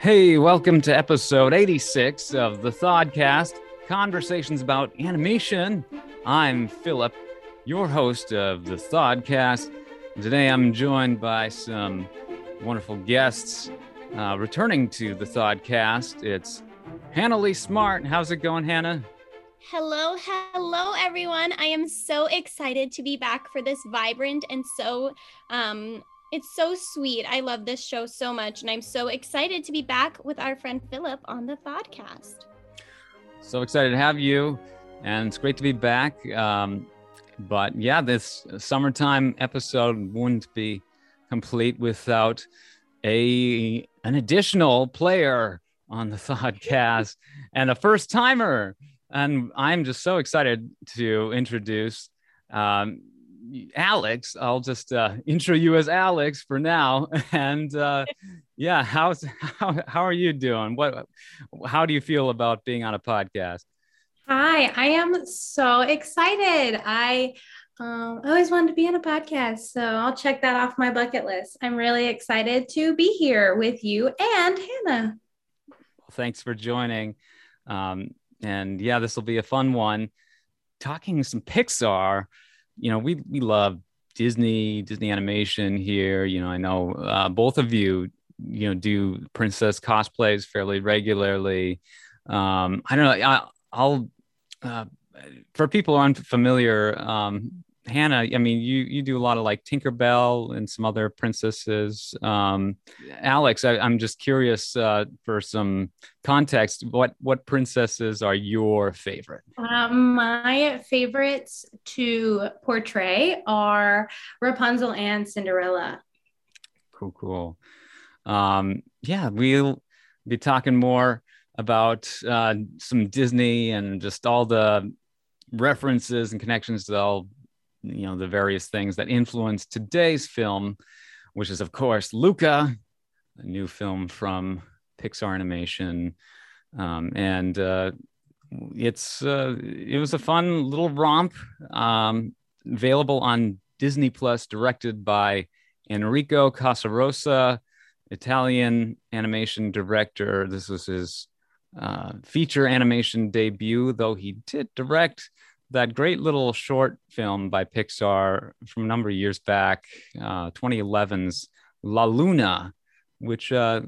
Hey, welcome to episode 86 of the Thodcast Conversations about Animation. I'm Philip, your host of the Thodcast. Today I'm joined by some wonderful guests uh, returning to the Thodcast. It's Hannah Lee Smart. How's it going, Hannah? Hello, hello, everyone. I am so excited to be back for this vibrant and so um, it's so sweet. I love this show so much, and I'm so excited to be back with our friend Philip on the podcast. So excited to have you, and it's great to be back. Um, but yeah, this summertime episode wouldn't be complete without a an additional player on the podcast and a first timer. And I'm just so excited to introduce um, Alex. I'll just uh, intro you as Alex for now. And uh, yeah, how's how how are you doing? What how do you feel about being on a podcast? Hi, I am so excited. I um, I always wanted to be on a podcast, so I'll check that off my bucket list. I'm really excited to be here with you and Hannah. Well, thanks for joining. Um, and yeah, this will be a fun one. Talking some Pixar you know, we we love Disney, Disney animation here. You know, I know uh, both of you, you know, do princess cosplays fairly regularly. Um, I don't know. I, will uh, for people unfamiliar, um, Hannah, I mean, you you do a lot of like Tinkerbell and some other princesses. Um, Alex, I, am just curious uh, for some context. What what princesses are your favorite? Um, my favorites to portray are Rapunzel and Cinderella. Cool, cool. Um, yeah, we'll be talking more about uh, some Disney and just all the references and connections to all you know the various things that influence today's film which is of course luca a new film from pixar animation. Um, and uh, it's uh, it was a fun little romp um, available on disney plus directed by enrico casarosa italian animation director. This was his uh, feature animation debut though he did direct that great little short film by Pixar from a number of years back, uh, 2011's La Luna, which uh,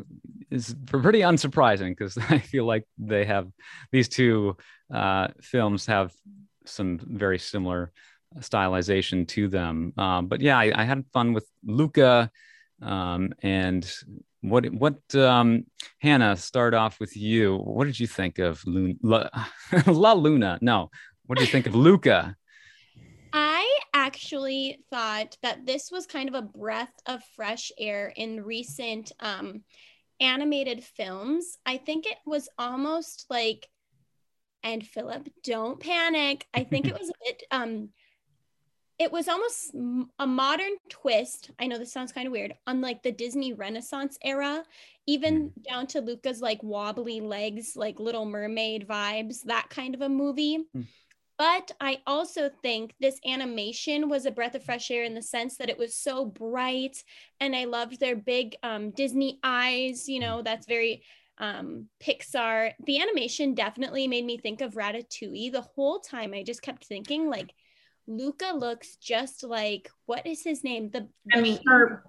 is pretty unsurprising because I feel like they have these two uh, films have some very similar stylization to them. Um, but yeah, I, I, had fun with Luca. Um, and what what um, Hannah? Start off with you. What did you think of La, La Luna? No, what do you think of Luca? I actually thought that this was kind of a breath of fresh air in recent um, animated films. I think it was almost like, and Philip, don't panic. I think it was a bit um, it was almost a modern twist. I know this sounds kind of weird, unlike the Disney Renaissance era, even mm. down to Luca's like wobbly legs, like Little Mermaid vibes, that kind of a movie. But I also think this animation was a breath of fresh air in the sense that it was so bright and I loved their big um, Disney eyes, you know, that's very um, Pixar. The animation definitely made me think of Ratatouille the whole time. I just kept thinking, like, Luca looks just like what is his name? The, the Remy, or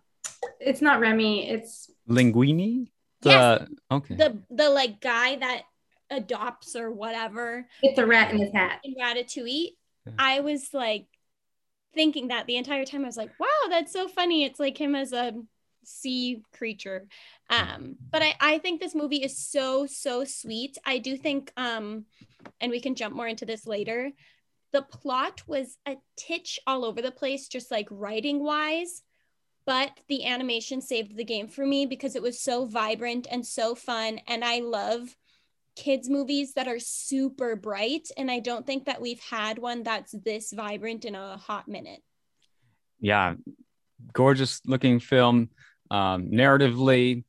it's not Remy, it's Linguini. The, yes, okay. The the like guy that adopts or whatever. With the rat in his hat. In Ratatouille. Yeah. I was like thinking that the entire time. I was like, wow, that's so funny. It's like him as a sea creature. Um, but I, I think this movie is so, so sweet. I do think, um, and we can jump more into this later. The plot was a titch all over the place, just like writing wise but the animation saved the game for me because it was so vibrant and so fun and i love kids movies that are super bright and i don't think that we've had one that's this vibrant in a hot minute. Yeah gorgeous looking film um, narratively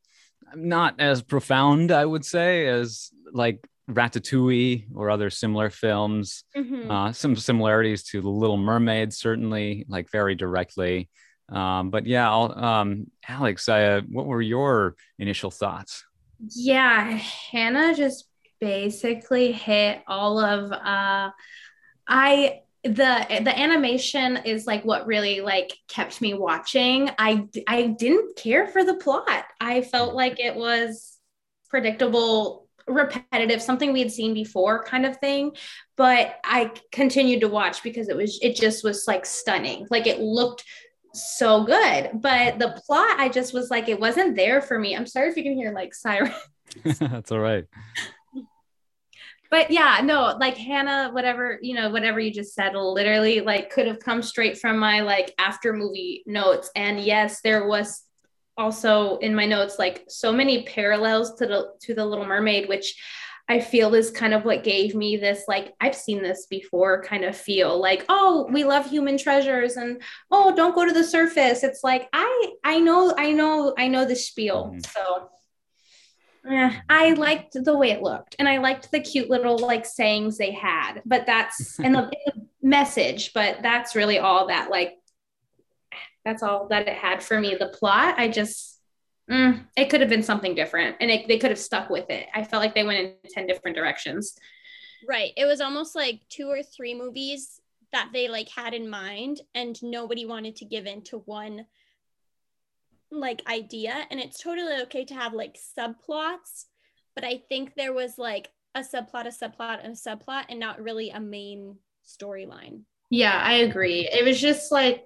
not as profound i would say as like ratatouille or other similar films. Mm-hmm. uh, some similarities to the little mermaid certainly like very directly. Um, but yeah um, alex uh, what were your initial thoughts? Yeah, Hannah just basically hit all of uh I the the animation is like what really like kept me watching. I I didn't care for the plot. I felt like it was predictable, repetitive, something we had seen before kind of thing, but I continued to watch because it was it just was like stunning. Like it looked so good, but the plot I just was like it wasn't there for me. I'm sorry if you can hear like sirens. That's all right but yeah, no, like Hannah, whatever, you know, whatever you just said, literally like could have come straight from my like after movie notes. And yes, there was also in my notes like so many parallels to the to the Little Mermaid, which I feel is kind of what gave me this like I've seen this before kind of feel like oh we love human treasures and oh don't go to the surface it's like I I know I know I know the spiel mm-hmm. so yeah, I liked the way it looked and I liked the cute little like sayings they had, but that's and the, the message, but that's really all that like that's all that it had for me. The plot, I just mm, it could have been something different and it, they could have stuck with it. I felt like they went in 10 different directions. Right. It was almost like two or three movies that they like had in mind and nobody wanted to give in to one like idea and it's totally okay to have like subplots but i think there was like a subplot a subplot and a subplot and not really a main storyline. Yeah i agree. It was just like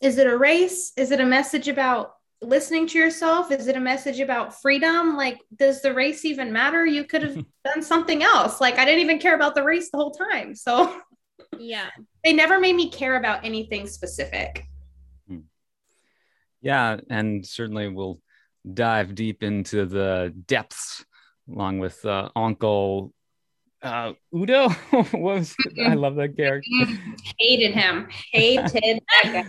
is it a race? Is it a message about listening to yourself? Is it a message about freedom? Like does the race even matter? You could have done something else. Like i didn't even care about the race the whole time so. Yeah. They never made me care about anything specific yeah, and certainly we'll dive deep into the depths along with uh, Uncle uh, Ugo. was I love that character. Hated him. Hated uh,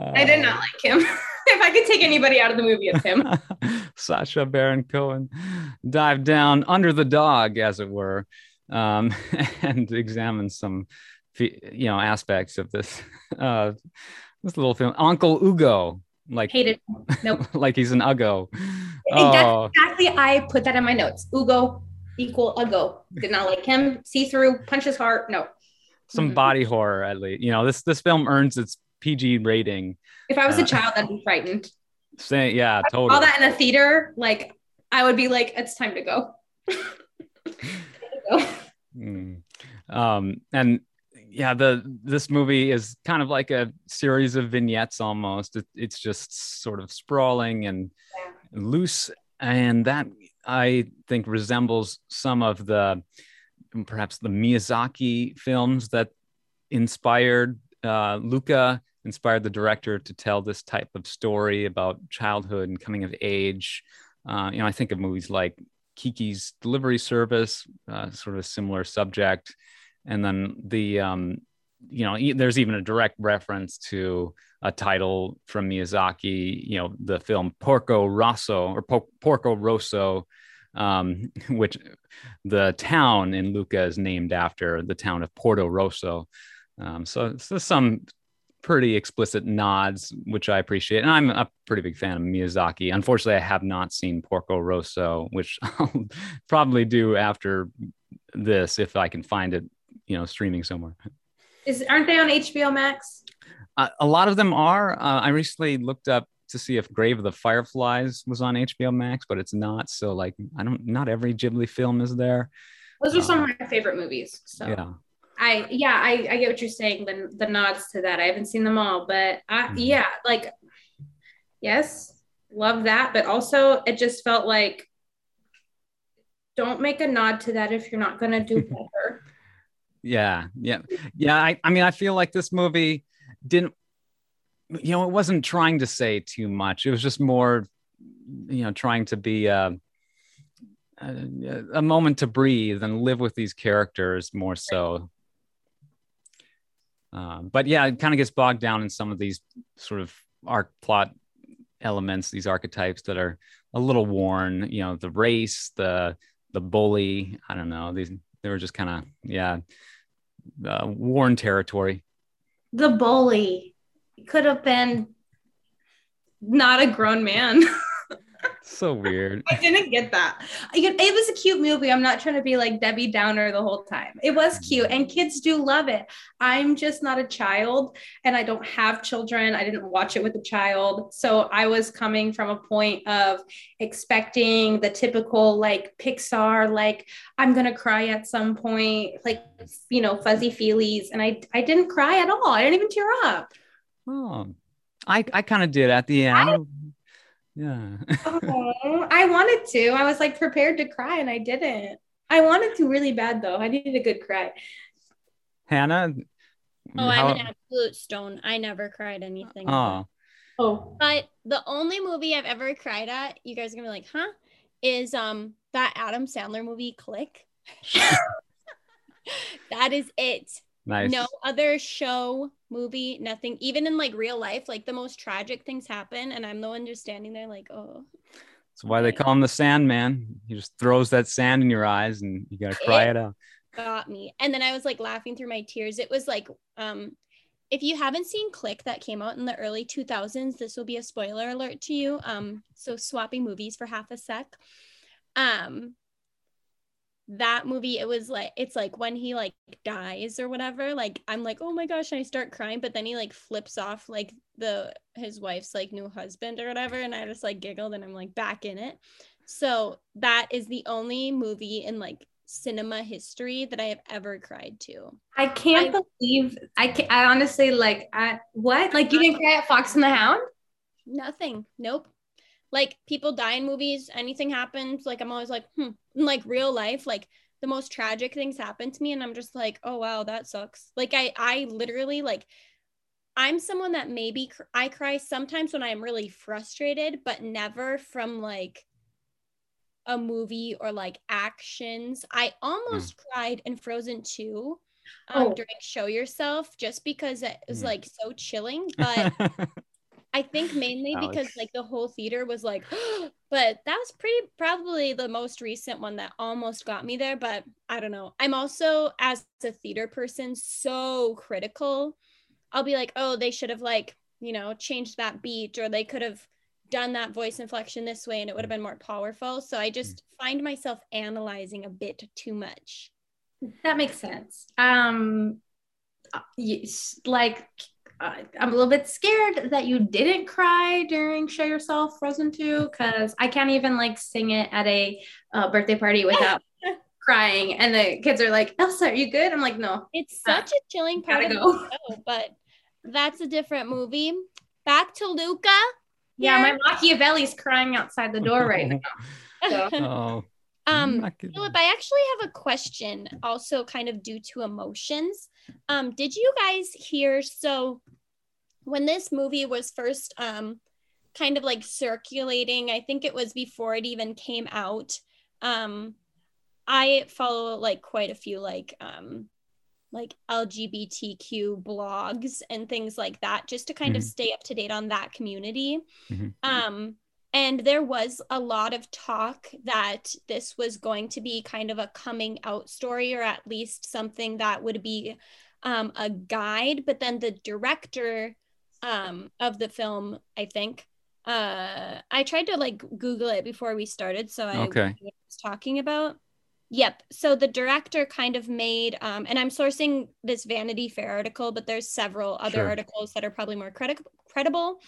I did not like him. if I could take anybody out of the movie, it's him. Sacha Baron Cohen dive down under the dog, as it were, um, and examine some, you know, aspects of this uh, this little film. Uncle Ugo like hated nope. like he's an Ugo. oh. exactly i put that in my notes. Ugo equal Ugo. did not like him. See through. Punch his heart. No. Some mm-hmm. body horror at least you know this this film earns its pg rating. If i was uh, a child i'd be frightened. Say yeah totally. all that in a theater like i would be like it's time to go, mm. um and yeah, the this movie is kind of like a series of vignettes almost. It, it's just sort of sprawling and yeah. loose, and that I think resembles some of the perhaps the Miyazaki films that inspired uh, Luca, inspired the director to tell this type of story about childhood and coming of age. Uh, you know, I think of movies like Kiki's Delivery Service, uh, sort of a similar subject and then the um, you know there's even a direct reference to a title from Miyazaki, you know, the film Porco Rosso or po- Porco Rosso, um, which the town in Luca is named after the town of Porto Rosso. Um, so, so some pretty explicit nods, which I appreciate. And I'm a pretty big fan of Miyazaki. Unfortunately, I have not seen Porco Rosso, which I'll probably do after this if I can find it you know streaming somewhere. Is aren't they on HBO Max? Uh, a lot of them are. Uh, I recently looked up to see if Grave of the Fireflies was on HBO Max, but it's not. So like, I don't. Not every Ghibli film is there. Those are some of um, my favorite movies. So yeah. I yeah I, I get what you're saying the the nods to that I haven't seen them all but I mm-hmm. yeah like yes love that but also it just felt like don't make a nod to that if you're not gonna do better yeah yeah yeah I, I mean i feel like this movie didn't you know it wasn't trying to say too much. It was just more you know trying to be a, a, a moment to breathe and live with these characters more so. Um, but yeah it kind of gets bogged down in some of these sort of arc plot elements these archetypes that are a little worn you know the race the the bully i don't know these they were just kind of yeah uh, worn territory. The bully could have been not a grown man. so weird. I didn't get that. It was a cute movie. I'm not trying to be like Debbie Downer the whole time. It was cute and kids do love it. I'm just not a child and I don't have children. I didn't watch it with a child. So I was coming from a point of expecting the typical like Pixar, like I'm going to cry at some point, like, you know, fuzzy feelies. And I, I didn't cry at all. I didn't even tear up. Oh, I, I kind of did at the end. I, yeah. oh, I wanted to. I was like prepared to cry and I didn't. I wanted to really bad though. I needed a good cry. Hannah. Oh, how... I'm an absolute stone. I never cried anything. Oh. Oh. But the only movie I've ever cried at, you guys are gonna be like, huh? Is um that Adam Sandler movie Click. that is it. Nice. No other show, movie, nothing. Even in like real life, like the most tragic things happen, and I'm the one just standing there like, oh. That's why they call him the Sandman. He just throws that sand in your eyes, and you gotta cry it, it out. Got me. And then I was like laughing through my tears. It was like, um, if you haven't seen Click that came out in the early 2000s, this will be a spoiler alert to you. Um, so swapping movies for half a sec. Um, that movie it was like it's like when he like dies or whatever like i'm like oh my gosh and i start crying but then he like flips off like the his wife's like new husband or whatever and i just like giggled and i'm like back in it. So that is the only movie in like cinema history that i have ever cried to. I can't I, believe i can i honestly like I, what? Like you didn't cry at fox and the hound? Nothing. Nope like people die in movies anything happens like i'm always like hmm in like real life like the most tragic things happen to me and i'm just like oh wow that sucks like i i literally like i'm someone that maybe cr- i cry sometimes when i'm really frustrated but never from like a movie or like actions i almost mm. cried in frozen 2 um, oh. during show yourself just because it was mm. like so chilling but I think mainly Alex. because like the whole theater was like, but that was pretty probably the most recent one that almost got me there. But I don't know. I'm also as a theater person so critical. I'll be like, oh, they should have like, you know, changed that beat or they could have done that voice inflection this way and it would have been more powerful. So I just find myself analyzing a bit too much. That makes sense. Um uh, I'm a little bit scared that you didn't cry during Show Yourself Frozen 2 because I can't even like sing it at a uh, birthday party without crying. And the kids are like, Elsa, are you good? I'm like, no. It's such uh, a chilling part of go. the show, but that's a different movie. Back to Luca. Yeah, my Machiavelli's crying outside the door right now. So. oh. Um, Philip, I actually have a question, also kind of due to emotions. Um, did you guys hear? So, when this movie was first um, kind of like circulating, I think it was before it even came out. Um, I follow like quite a few like um, like LGBTQ blogs and things like that, just to kind mm-hmm. of stay up to date on that community. Mm-hmm. Um, and there was a lot of talk that this was going to be kind of a coming out story, or at least something that would be um, a guide. But then the director um, of the film, I think, uh, I tried to like Google it before we started, so I okay. was talking about. Yep. So the director kind of made, um, and I'm sourcing this Vanity Fair article, but there's several other sure. articles that are probably more credi- credible.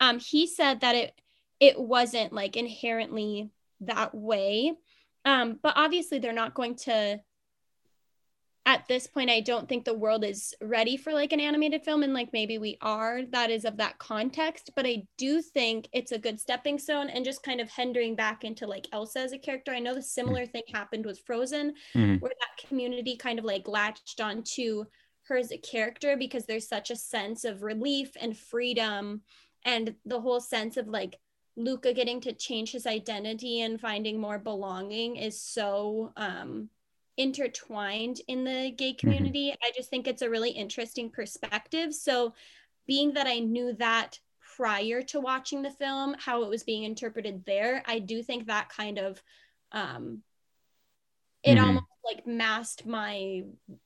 Um, he said that it it wasn't like inherently that way. Um, but obviously, they're not going to. At this point, I don't think the world is ready for like an animated film, and like maybe we are. That is of that context, but I do think it's a good stepping stone and just kind of hindering back into like Elsa as a character. I know the similar thing happened with Frozen, mm-hmm. where that community kind of like latched onto her as a character because there's such a sense of relief and freedom and the whole sense of like Luca getting to change his identity and finding more belonging is so um, intertwined in the gay mm-hmm. community. Mm-hmm. I just think it's a really interesting perspective. So, being that I knew that prior to watching the film, how it was being interpreted there, I do think that kind of um, it mm-hmm. almost like masked my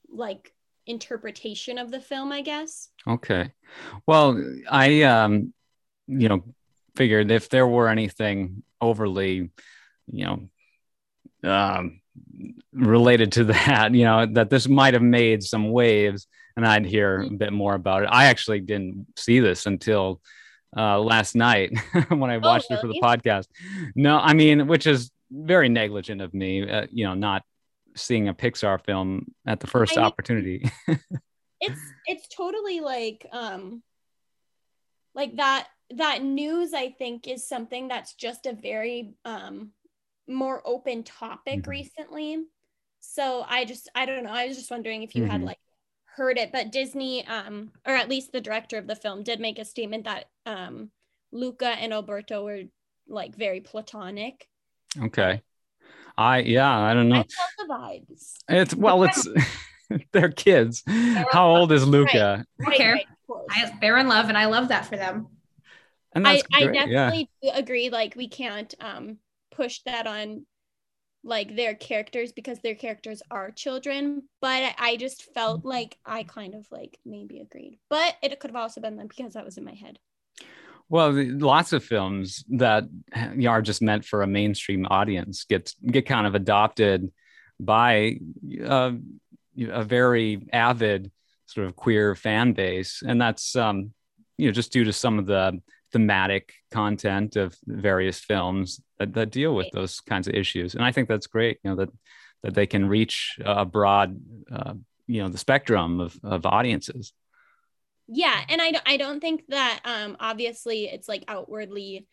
like interpretation of the film, I guess. Okay. Well, I um, you know, figured if there were anything overly, you know, um, related to that, you know, that this might have made some waves, and I'd hear a bit more about it. I actually didn't see this until uh, last night when I watched oh, really? it for the podcast. No, I mean, which is very negligent of me, uh, you know, not seeing a Pixar film at the first I mean, opportunity. it's it's totally like um like that that news I think is something that's just a very um more open topic mm-hmm. recently. So I just I don't know. I was just wondering if you mm-hmm. had like heard it, but Disney um or at least the director of the film did make a statement that um Luca and Alberto were like very platonic. Okay. I yeah, I don't know. I love the vibes. It's well, it's they're kids. They're How old is Luca? Right. Right, right, they're in love, and I love that for them. I, I definitely yeah. agree. Like we can't um push that on like their characters because their characters are children. But I just felt like I kind of like maybe agreed. But it could have also been them because that was in my head. Well, lots of films that are just meant for a mainstream audience get get kind of adopted by uh, a very avid sort of queer fan base, and that's um, you know just due to some of the thematic content of various films that, that deal with those kinds of issues, and I think that's great. You know that that they can reach a broad, uh, you know, the spectrum of of audiences yeah and i, I don't think that um obviously it's like outwardly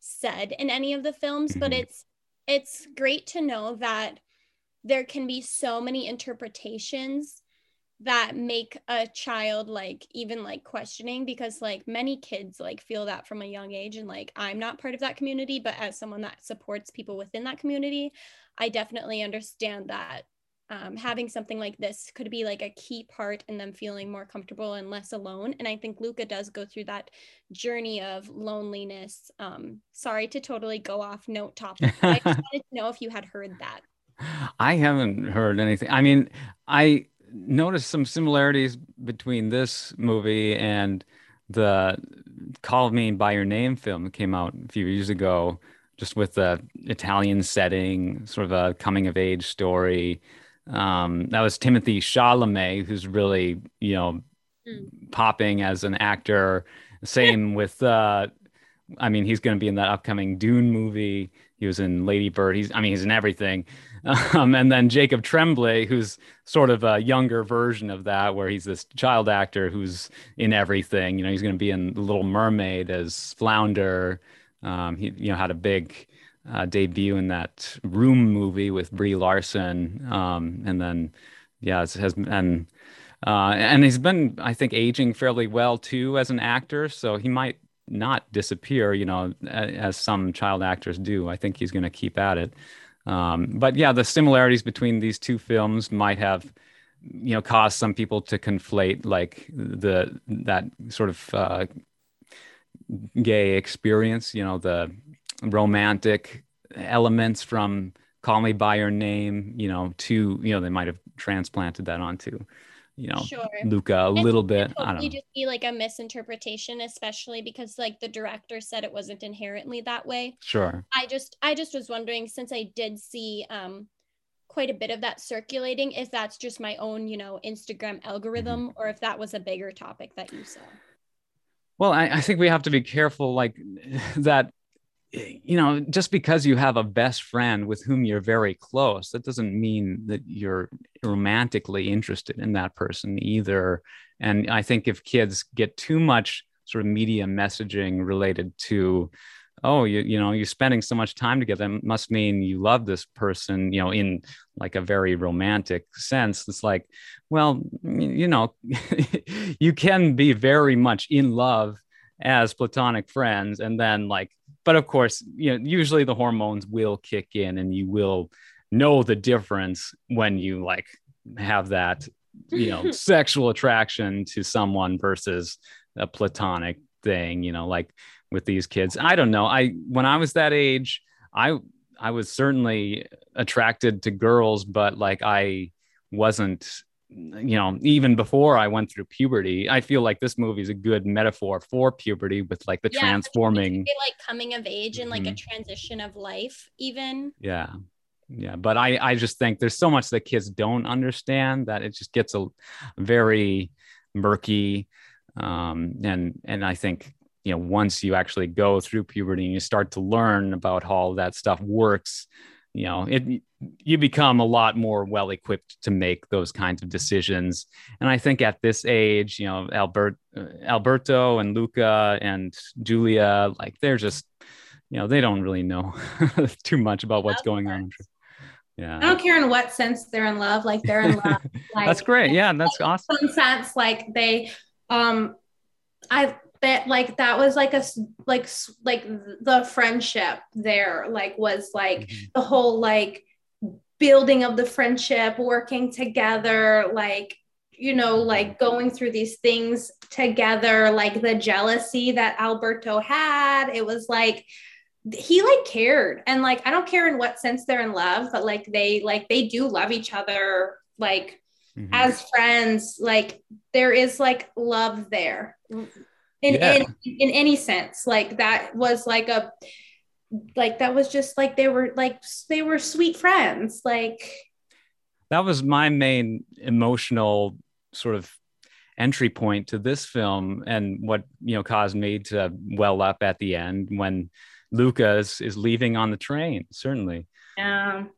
said in any of the films mm-hmm. but it's it's great to know that there can be so many interpretations that make a child like even like questioning because like many kids like feel that from a young age and like I'm not part of that community but as someone that supports people within that community I definitely understand that um, having something like this could be like a key part in them feeling more comfortable and less alone. And I think Luca does go through that journey of loneliness. Um, sorry to totally go off note topic. I just wanted to know if you had heard that. I haven't heard anything. I mean, I noticed some similarities between this movie and the Call Me by Your Name film that came out a few years ago, just with the Italian setting, sort of a coming of age story. Um, that was Timothée Chalamet, who's really, you know, mm. popping as an actor. Same with, uh, I mean, he's going to be in that upcoming Dune movie. He was in Lady Bird. He's, I mean, he's in everything. Um, and then Jacob Tremblay, who's sort of a younger version of that, where he's this child actor who's in everything. You know, he's going to be in Little Mermaid as Flounder. Um, he, you know, had a big uh, debut in that Room movie with Brie Larson, um, and then yeah, has and uh, and he's been I think aging fairly well too as an actor, so he might not disappear, you know, as some child actors do. I think he's going to keep at it. Um, but yeah, the similarities between these two films might have, you know, caused some people to conflate like the that sort of uh, gay experience, you know, the romantic elements from Call Me by Your Name, you know, to you know they might have transplanted that onto, you know, sure. Luca a little bit. I don't know. just be like a misinterpretation, especially because like the director said it wasn't inherently that way. Sure. I just I just was wondering since I did see um quite a bit of that circulating if that's just my own you know instagram algorithm mm-hmm. or if that was a bigger topic that you saw well I, I, think we have to be careful like that you know, just because you have a best friend with whom you're very close, that doesn't mean that you're romantically interested in that person either. And I think if kids get too much sort of media messaging related to, oh, you you know, you're spending so much time together, it must mean you love this person, you know, in like a very romantic sense. It's like, well, you know, you can be very much in love as platonic friends and then like but of course, you know, usually the hormones will kick in and you will know the difference when you like have that, you know, sexual attraction to someone versus a platonic thing, you know, like with these kids. I don't know. I when I was that age, I I was certainly attracted to girls, but like I wasn't you know, even before I went through puberty, I feel like this movie is a good metaphor for puberty with like the Yeah, transforming. like coming of age and like a Mhm. transition of life, even. Yeah. Yeah. But I, I just think there's so much that kids don't understand that it just gets a very murky. Um, and, and I think, you know, once you actually go through puberty and you start to learn about how all that stuff works, you know, it, you become a lot more well equipped to make those kinds of decisions. And I think at this age, you know, Albert, uh, Alberto and Luca and Julia, like they're just, you know, they don't really know too much about what's going on. Yeah. I don't care in what sense they're in love. Like they're in love. Like, that's great. Yeah, that's awesome. some sense like they um i that like that was like a s- like like the friendship there like was like Mhm. the whole like building of the friendship working together like you know like going through these things together like the jealousy that alberto had. It was like he like cared. And like i don't care in what sense they're in love but like they like they do love each other like Mhm. as friends. Like there is like love there. In, Yeah. in in any sense. Like that was like a like that was just like they were like they were sweet friends like. That was my main emotional sort of entry point to this film and what you know caused me to well up at the end when Luca's is leaving on the train certainly. Um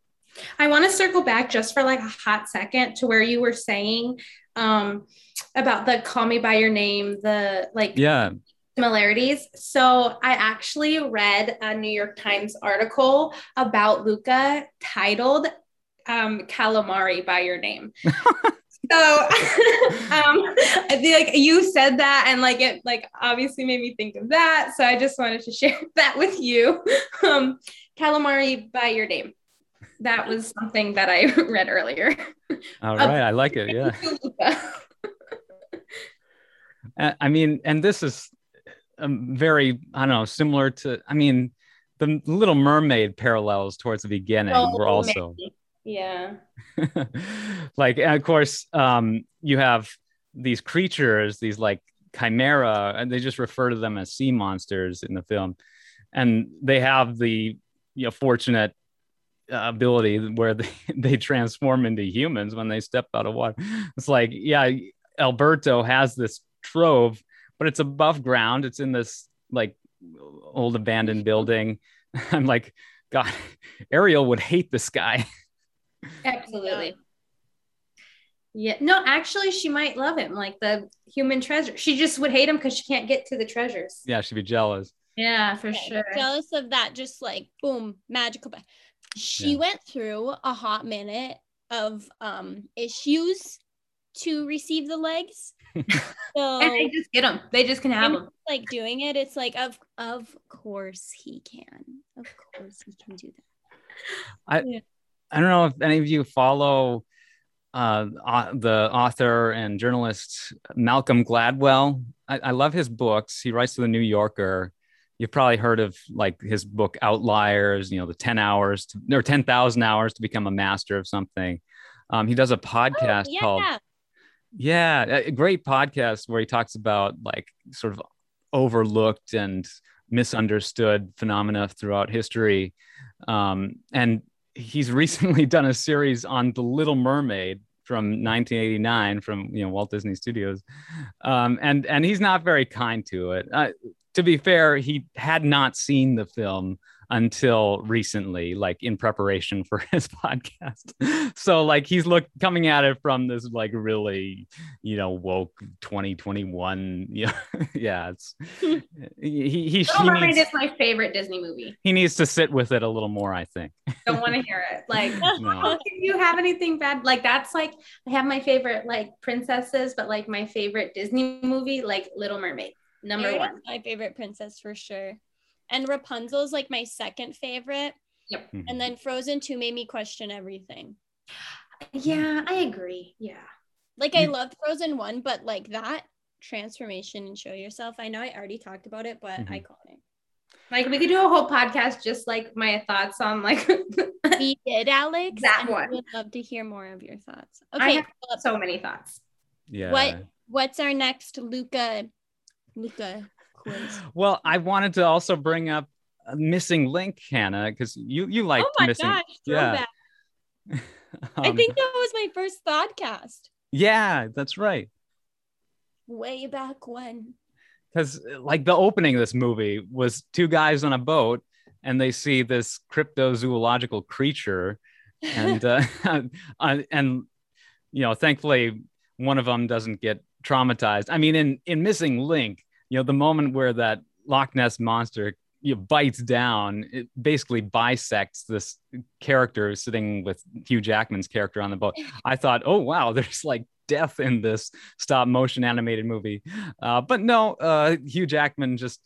i want to circle back just for like a hot second to where you were saying um about the call me by your name the like yeah similarities. So I actually read a New York Times article about Luca titled um, "Calamari by Your Name." so um, I feel like you said that, and like it, like obviously made me think of that. So I just wanted to share that with you. Um, "Calamari by Your Name." That was something that I read earlier. all right i like it yeah Uh, I mean, and this is um, very, I don't know, similar to, I mean, the Little Mermaid parallels towards the beginning Oh, were also Yeah. like, and of course, um, you have these creatures, these like chimera, and they just refer to them as sea monsters in the film, and they have the you know fortunate uh, ability where they, they transform into humans when they step out of water. It's like, yeah, Alberto has this trove, but it's above ground. It's in this like old abandoned building. I'm like, God, Ariel would hate this guy. Absolutely. Yeah. No, actually, she might love him, like the human treasure. She just would hate him because she can't get to the treasures. Yeah, she'd be jealous. Yeah, for Okay, sure. Jealous of that, just like boom, magical. ba- She Yeah. went through a hot minute of um issues to receive the legs. so And they just get them. They just can have them. like doing it, it's like of of course he can. Of course he can do that. I I don't know if any of you follow uh, au- the author and journalist Malcolm Gladwell. I, I love his books. He writes for the New Yorker. You've probably heard of like his book Outliers. You know, the ten hours to, or ten thousand hours to become a master of something. Um, he does a podcast Oh, yeah. called yeah, a great podcast where he talks about like sort of overlooked and misunderstood phenomena throughout history. Um, and he's recently done a series on The Little Mermaid from 1989 from you know Walt Disney Studios, um, and and he's not very kind to it. Uh, to be fair, he had not seen the film until recently, like in preparation for his podcast. So like he's look coming at it from this like really, you know, woke 2021. Yeah, yeah. It's he he he, Little Mermaid needs, is my favorite Disney movie. he needs to sit with it a little more. I think. Don't want to hear it. Like, No. Oh, if you have anything bad, like that's like I have my favorite like princesses, but like my favorite Disney movie, like Little Mermaid, number Ariel's one. My favorite princess for sure. And Rapunzel's like my second favorite. Mhm. And then Frozen 2 made me question everything. Yeah, I agree. Yeah. Like I You- loved Frozen 1, but like that transformation and show yourself. I know I already talked about it, but Mhm. iconic. Like we could do a whole podcast just like my thoughts on like we did, Alex. That and one. I would love to hear more of your thoughts. I Okay, have so many thoughts. Yeah. What what's our next Luca Luca quiz? Well, I wanted to also bring up a missing link, Hannah, because you you like oh my missing. gosh, yeah. throwback. I Um, think that was my first podcast Yeah, that's right. way back when. because like the opening of this movie was two guys on a boat and they see this cryptozoological creature and uh, uh, and you know thankfully one of them doesn't get traumatized i mean in in missing link you know the moment where that loch ness monster you know, bites down it basically bisects this character sitting with hugh jackman's character on the boat i thought oh wow there's like death in this stop motion animated movie uh, but no uh, hugh jackman just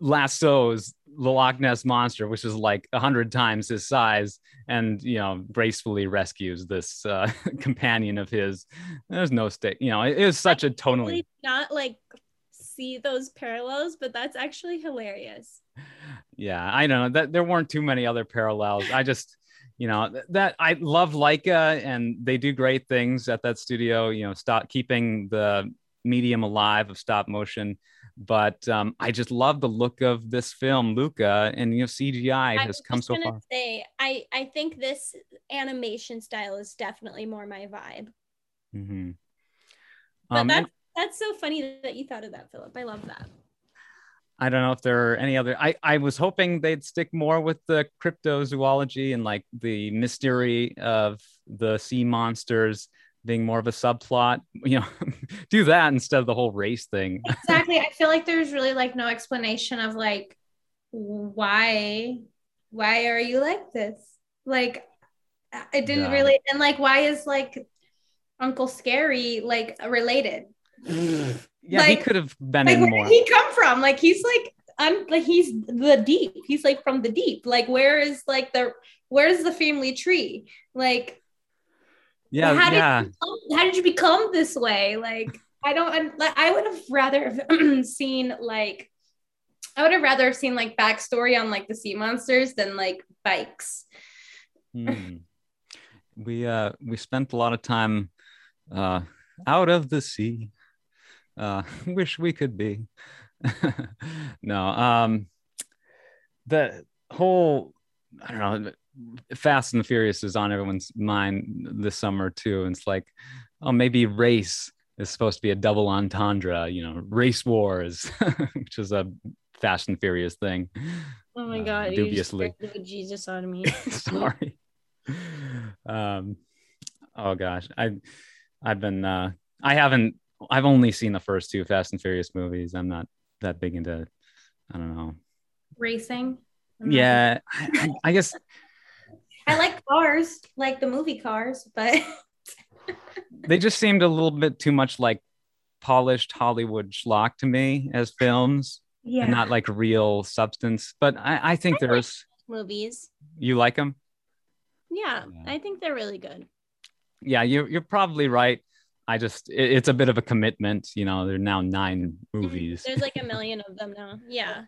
lassos the Loch Ness monster, which is like a hundred times his size, and you know gracefully rescues this uh, companion of his. There's no state, you know, it, it such a tonally. Not like see those parallels, but that's actually hilarious. Yeah, I don't know that there weren't too many other parallels. I just, you know, that I love Laika, and they do great things at that studio. You know, stop keeping the medium alive of stop motion. But um, I just love the look of this film, Luca, and you know CGI has come so far. Say, I I think this animation style is definitely more my vibe. Mm-hmm. But Um, that's that's so funny that you thought of that, Philip. I love that. I don't know if there are any other. I I was hoping they'd stick more with the cryptozoology and like the mystery of the sea monsters being more of a subplot. You know, do that instead of the whole race thing. Exactly. I feel like there's really like no explanation of like why why are you like this? Like it didn't Yeah. really and like why is like Uncle Scary like related? Yeah, he could have been Like in where more. did he come from? Like he's like un- like he's the deep. He's like from the deep. Like where is like the where's the family tree? Like yeah, how did yeah. you become, how did you become this way? Like I don't. Like, I would have rather have seen like I would have rather have seen like backstory on like the sea monsters than like bikes. Hmm. We uh we spent a lot of time uh out of the sea. Uh wish we could be. no, um the whole I don't know Fast and the Furious is on everyone's mind this summer too. And it's like, oh maybe race is supposed to be a double entendre, you know, race wars, which is a Fast and Furious thing. Oh my Uh, god, dubiously. you just Jesus out of me. sorry um oh gosh i i've been uh i haven't i've only seen the first two fast and furious movies i'm not that big into i don't know Racing. yeah i, I, I guess I like cars, like the movie Cars, but they just seemed a little bit too much like polished hollywood schlock to me as films yeah. and not like real substance but i i think there's Movies. you like them Yeah, Yeah. I think they're really good. yeah you're, you're probably right i just it, it's a bit of a commitment you know there are now nine movies There's like a million of them now. Yeah.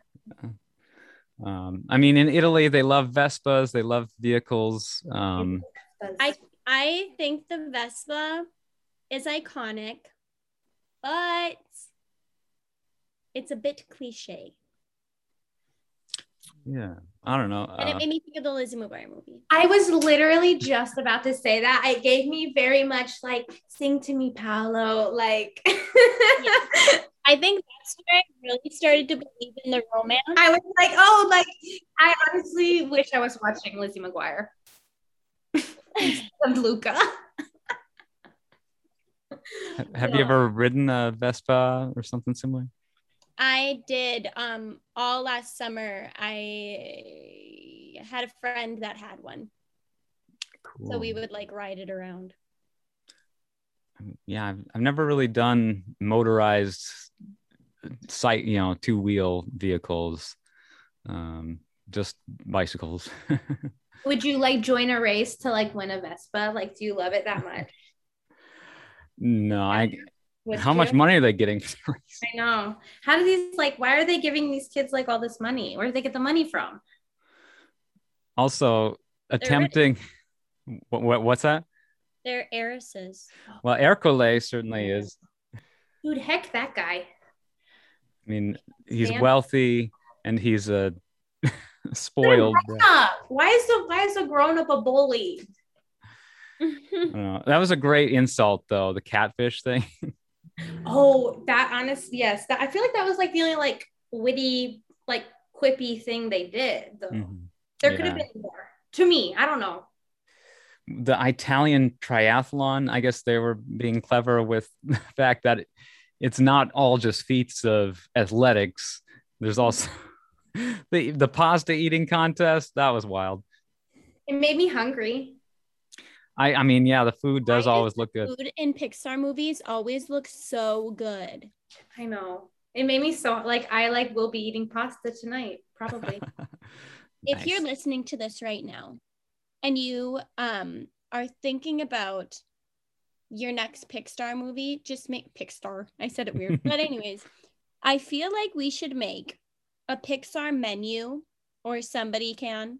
Um, I mean, in Italy, they love Vespas, they love vehicles. Um, I I think the Vespa is iconic, but it's a bit cliche. Yeah, I don't know. And it Uh, made me think of the Lizzie McGuire movie. I was literally just about to say that. It gave me very much like "Sing to Me, Paolo." Like, I think that's where I really started to believe in the romance. I was like, "Oh, like I honestly wish I was watching Lizzie McGuire and Luca." have you ever ridden a Vespa or something similar? I did um all last summer. I had a friend that had one, Cool. so we would like ride it around. Yeah, I've, I've never really done motorized site, you know, two wheel vehicles, um, just bicycles. Would you like join a race to like win a Vespa? Like, do you love it that much? no, I with How much money are they getting? I know. How do these like? Why are they giving these kids like all this money? Where do they get the money from? also, attempting. What, what, what's that? They're heiresses. Well, Ercole certainly is. Dude, heck that guy. I mean, he's wealthy and he's a spoiled. Why is the why is the grown up a bully? I don't know. That was a great insult, though. The catfish thing. Oh, that honest, yes. That I feel like that was like the only like witty, like quippy thing they did. Though Mhm. there could have been more. To me, I don't know. The Italian triathlon. I guess they were being clever with the fact that it- it's not all just feats of athletics. There's also the the pasta eating contest. That was wild. It made me hungry. I I mean, yeah, the food does Why always look good. Food in Pixar movies always looks so good. I know. It made me so like I like will be eating pasta tonight, probably. If you're listening to this right now and you um are thinking about your next Pixar movie, just make Pixar. I said it weird. but anyways, I feel like we should make a Pixar menu or somebody can.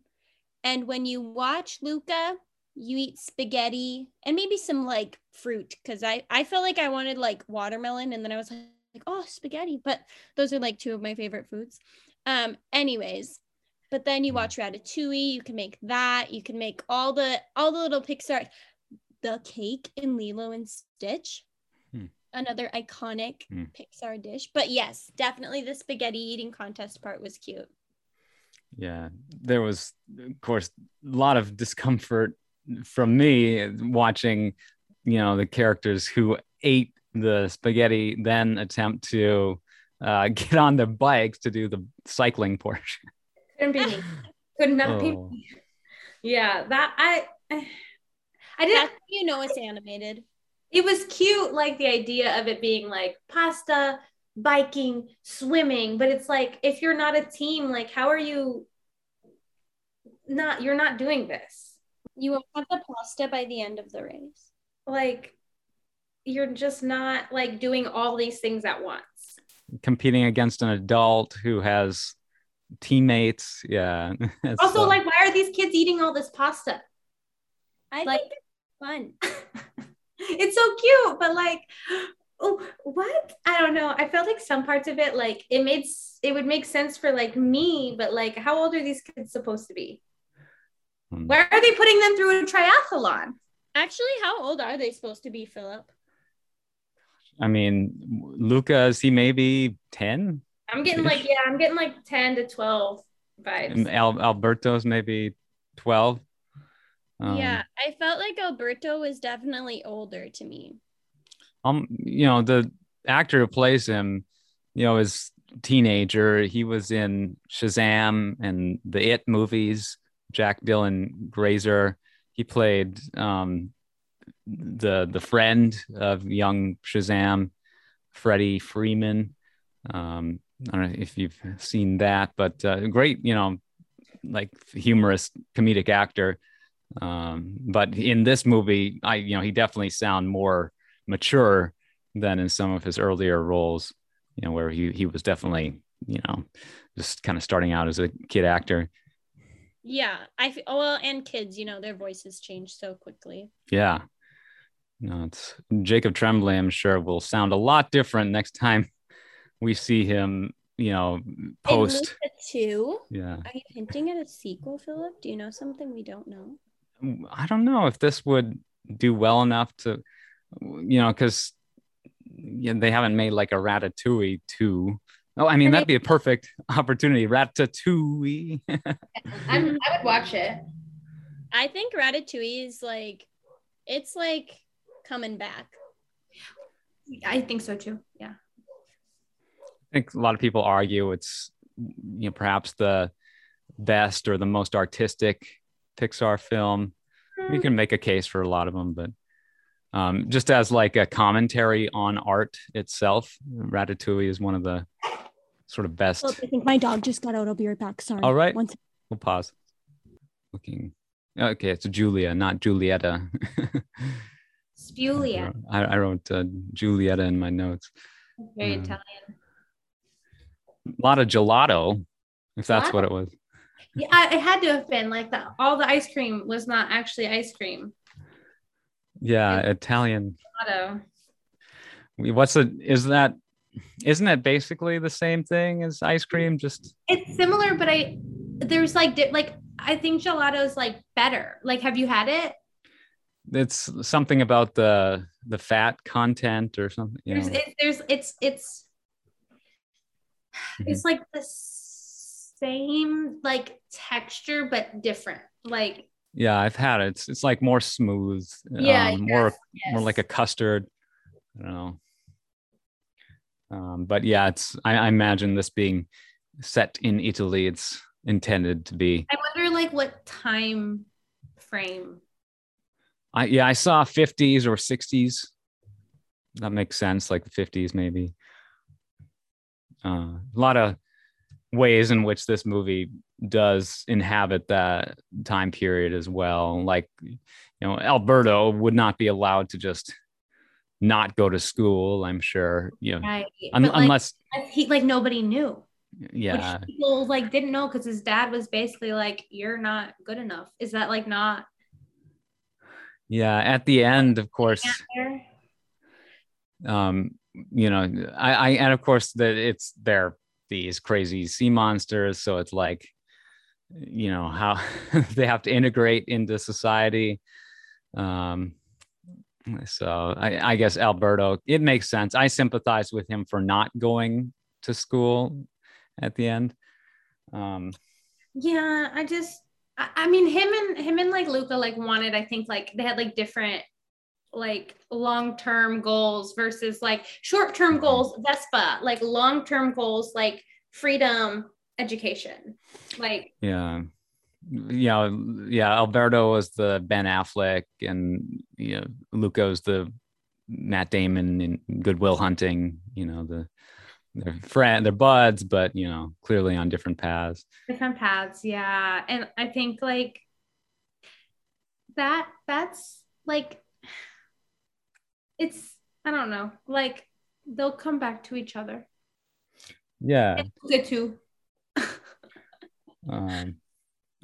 And when you watch Luca, you eat spaghetti and maybe some like fruit cuz I I felt like I wanted like watermelon and then I was like, like oh, spaghetti, but those are like two of my favorite foods. Um anyways, but then you watch Ratatouille, you can make that, you can make all the all the little Pixar the cake in Lilo and Stitch. Hmm. Another iconic Hmm. Pixar dish. But yes, definitely the spaghetti eating contest part was cute. Yeah, there was, of course, a lot of discomfort from me watching, you know, the characters who ate the spaghetti then attempt to uh, get on their bikes to do the cycling portion. Couldn't be me. Could not be Oh. me. Yeah, that I I didn't That's you know it's animated. it was cute like the idea of it being like pasta biking swimming but it's like if you're not a team like how are you not you're not doing this You won't have the pasta by the end of the race. like you're just not like doing all these things at once Competing against an adult who has teammates. Yeah. Also uh, like why are these kids eating all this pasta I Like- think it's fun. it's so cute but like oh what i don't know i felt like some parts of it like it made it would make sense for like me but like how old are these kids supposed to be. Why are they putting them through a triathlon Actually, how old are they supposed to be, Philip? I mean, Luca, is he maybe 10? i'm getting like yeah i'm getting like 10 to 12 vibes And Al- Alberto's maybe 12. Um, yeah, I felt like Alberto was definitely older to me. um you know the actor who plays him you know is teenager he was in shazam and the it movies jack dylan grazer. He played um the the friend of young shazam freddy freeman. Um i don't know if you've seen that but uh, great you know like humorous comedic actor. Um but in this movie i you know he definitely sound more mature than in some of his earlier roles, you know, where he he was definitely, you know, just kind of starting out as a kid actor. Yeah, I feel oh, well, and kids, you know, their voices change so quickly. Yeah. No, it's Jacob Tremblay, I'm sure will sound a lot different next time we see him, you know, post. Two, Yeah. are you hinting at a sequel, Philip? Do you know something we don't know? I don't know if this would do well enough to, you know, because yeah, they haven't made like a Ratatouille 2. Oh, I mean, that'd be a perfect opportunity. Ratatouille. I'm, i would watch it I think Ratatouille is like, it's like coming back. i think so too yeah I think a lot of people argue it's you know perhaps the best or the most artistic Pixar film. You can make a case for a lot of them, but um, just as like a commentary on art itself, Ratatouille is one of the sort of best. Philip, I think my dog just got out. I'll be right back. Sorry. All right. One sec- We'll pause. Looking. Okay, it's Giulia, not Julieta. Spulia. I, I wrote uh, Julieta in my notes. Very Mm. Italian. A lot of gelato, if that's what it was. Yeah, it had to have been like the all the ice cream was not actually ice cream. Yeah, Italian. Gelato. What's the is that? Isn't it basically the same thing as ice cream? Just It's similar, but I there's like di- like I think gelato is like better. Like, have you had it? it's something about the the fat content or something. You There's it, there's it's it's Mhm. it's like the same like texture but different. Like Yeah, I've had it. It's it's like more smooth. Yeah, um, more yes, more like a custard. I don't know. Um, but yeah, it's I, I imagine this being set in Italy. It's intended to be. I wonder like what time frame. I yeah, I saw 50s or 60s. That makes sense, like the 50s maybe. Uh, a lot of ways in which this movie does inhabit that time period as well. Like, you know, Alberto would not be allowed to just not go to school. I'm sure, you know, Right. un- like, unless he like nobody knew. yeah, Which people like didn't know because his dad was basically like, You're not good enough. Is that like not yeah. At the end, of course. um you know i i and of course that it's they're these crazy sea monsters so it's like you know how they have to integrate into society um so i i guess alberto it makes sense. I sympathize with him for not going to school at the end. Um Yeah, I just I, I mean him and him and like Luca like wanted, I think like they had like different like long-term goals versus like short-term goals, Vespa, like long-term goals, like freedom, education. Like yeah yeah yeah alberto was the ben affleck and you know luca's the matt damon in goodwill hunting you know the they're friend they're buds but you know clearly on different paths different paths, yeah. And I think like that that's like it's I don't know, like they'll come back to each other. yeah Luca too. um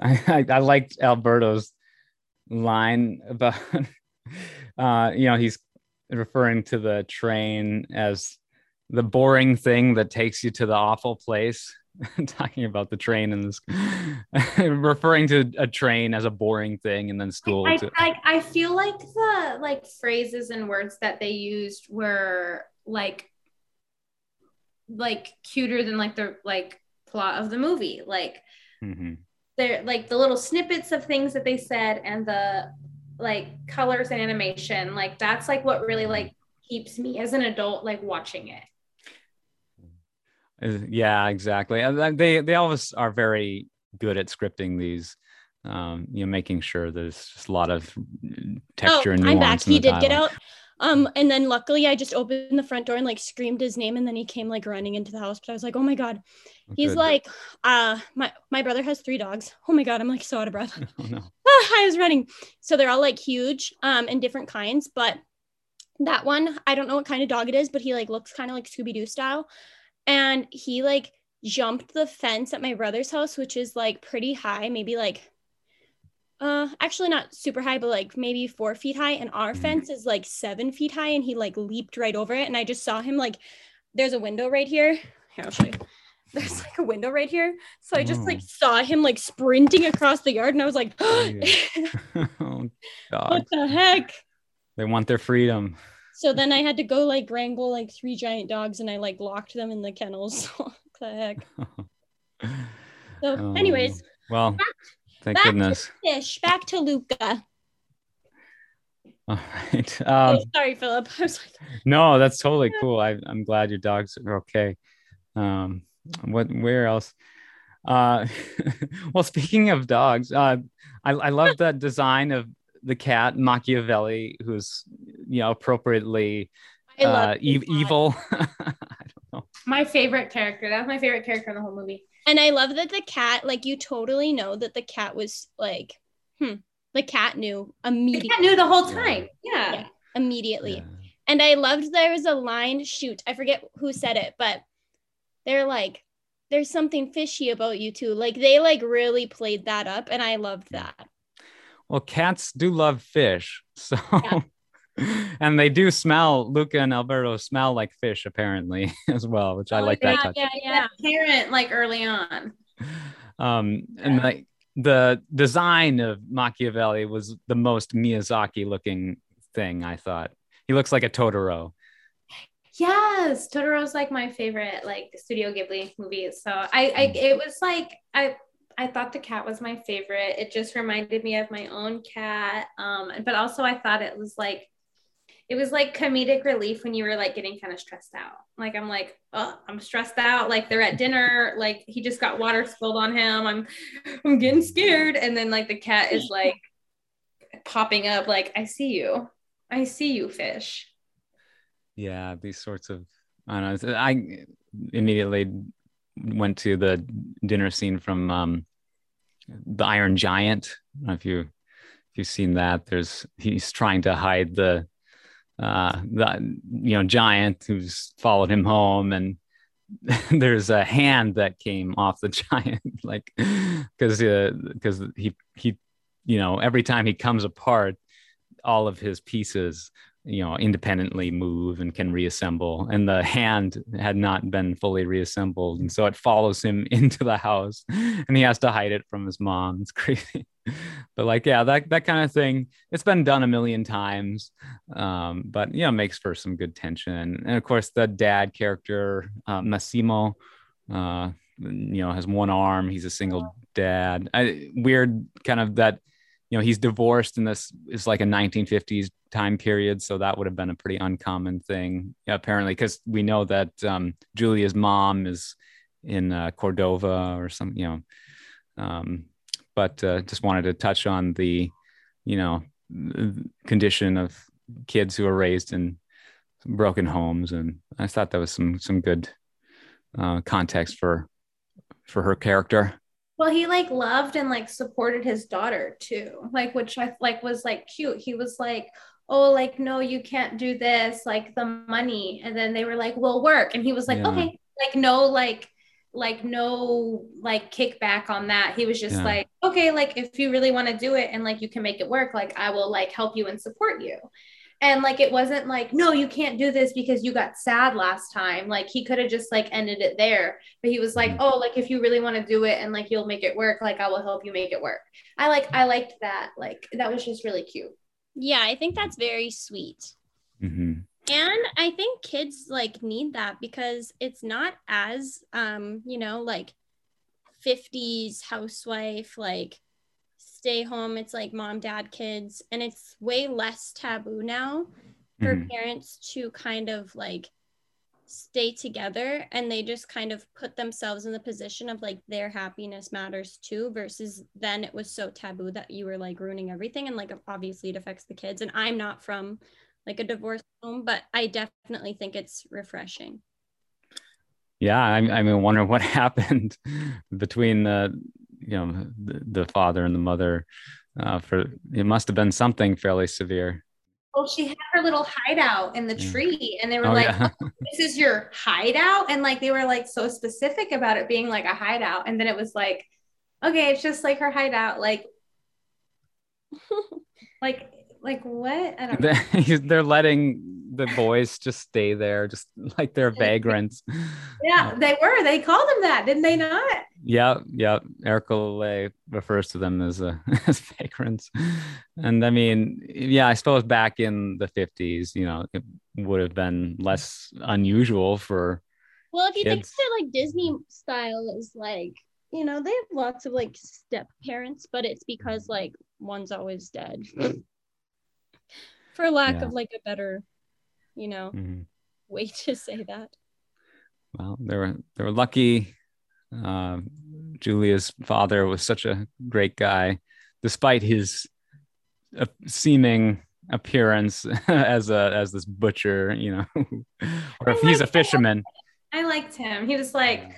I, I i liked alberto's line about uh you know he's referring to the train as the boring thing that takes you to the awful place talking about the train and this referring to a train as a boring thing and then school I, I, I feel like the like phrases and words that they used were like like cuter than like the like plot of the movie like Mhm. They're like the little snippets of things that they said and the like colors and animation like that's like what really like keeps me as an adult like watching it yeah exactly and they they always are very good at scripting these um you know making sure there's just a lot of texture and oh, I'm back. nuance He did get out. Um, and then luckily I just opened the front door and like screamed his name, and then he came like running into the house. But I was like, oh my god. He's Good. like, uh, my my brother has three dogs. Oh my god, I'm like so out of breath. oh no I was running. So they're all like huge, um, and different kinds. But that one, I don't know what kind of dog it is, but he like looks kind of like Scooby Doo style, and he like jumped the fence at my brother's house, which is like pretty high, maybe like. Uh, actually not super high, but like maybe four feet high, and our Mhm. fence is like seven feet high, and he like leaped right over it, and I just saw him like, there's a window right here. Here, I'll show you. There's like a window right here, so I just like Oh. saw him like sprinting across the yard, and I was like, Yeah. oh, what the heck? They want their freedom. So then I had to go like wrangle like three giant dogs and I like locked them in the kennels. what the heck? So, Oh, anyways, well, thank back goodness. fish back to Luca. All right. Um, oh, sorry, Philip. I was like, no, that's totally cool. I, I'm glad your dogs are okay. Um, what? Where else? Uh, well, speaking of dogs, uh, I, I love that design of the cat Machiavelli, who's you know appropriately uh, e- evil. I don't know. my favorite character that was my favorite character in the whole movie And I love that the cat, like, you totally know that the cat was like, hmm, the cat knew the immediately. cat knew the whole time yeah, Yeah. immediately. Yeah. And I loved there was a line, shoot, I forget who said it, but they're like, there's something fishy about you too. Like they like really played that up and I loved that. Well, cats do love fish. So and they do smell Luca and Alberto smell like fish apparently as well, which I Oh, like yeah, that touch. yeah, yeah. Parent like early on. Um and Yeah. like the design of Machiavelli was the most Miyazaki looking thing, I thought. He looks like a Totoro. Yes, Totoro's like my favorite like Studio Ghibli movies. So I, I Mm. it was like I I thought the cat was my favorite. It just reminded me of my own cat. Um, but also I thought it was like it was like comedic relief when you were like getting kind of stressed out. Like I'm like, oh, I'm stressed out. Like they're at dinner, like he just got water spilled on him. I'm I'm getting scared. And then like the cat is like popping up, like, I see you. I see you, fish. yeah these sorts of i don't know i immediately went to the dinner scene from um the iron giant I don't know if you if you've seen that there's he's trying to hide the uh the you know giant who's followed him home and there's a hand that came off the giant like because because he he you know every time he comes apart all of his pieces you know independently move and can reassemble and the hand had not been fully reassembled and so it follows him into the house and he has to hide it from his mom. It's crazy but like yeah that that kind of thing it's been done a million times um but you know makes for some good tension. And of course the dad character uh, massimo uh you know has one arm he's a single dad. I, weird kind of that you know he's divorced and this is like a 1950s time period so that would have been a pretty uncommon thing apparently because we know that um, giulia's mom is in uh, cordova or some you know um, but uh, just wanted to touch on the you know condition of kids who are raised in broken homes and i thought that was some some good uh, context for for her character Well, he like loved and like supported his daughter too, like which I like was like cute. He was like, "Oh, like no, you can't do this, like the money." And then they were like, "We'll work," and he was like, Yeah. "Okay," like no, like like no like kickback on that. He was just Yeah. like, "Okay, like if you really want to do it and like you can make it work, like I will like help you and support you." And like it wasn't like, no, you can't do this because you got sad last time. Like he could have just like ended it there. But he was like, Mhm. oh, like if you really want to do it and like you'll make it work, like I will help you make it work. I like I liked that. Like that was just really cute. Yeah, I think that's very sweet. Mhm. And I think kids like need that because it's not as um, you know, like 50s housewife, like stay home. It's like mom, dad, kids. And it's way less taboo now for Mhm. parents to kind of like stay together and they just kind of put themselves in the position of like their happiness matters too versus then it was so taboo that you were like ruining everything and like obviously it affects the kids and i'm not from like a divorced home but i definitely think it's refreshing. Yeah I, I mean wonder what happened between the you know the, the father and the mother uh, for it must have been something fairly severe. Well, she had her little hideout in the tree, and they were oh like, yeah. "This is your hideout," and like they were like so specific about it being like a hideout, and then it was like, okay, it's just like her hideout, like, like, like what? I don't know. They- they're letting the boys just stay there just like they're vagrants Yeah, they were. They called them that, didn't they not? yeah yeah Ercole refers to them as uh, as vagrants and i mean yeah i suppose back in the 50s you know it would have been less unusual for well if you think Kids. of it like disney style is like you know they have lots of like step parents but it's because like one's always dead for lack Yeah. of like a better you know Mhm. way to say that well they were they were lucky uh, giulia's father was such a great guy despite his uh, seeming appearance as a as this butcher you know or if he's a fisherman I liked him. He was like,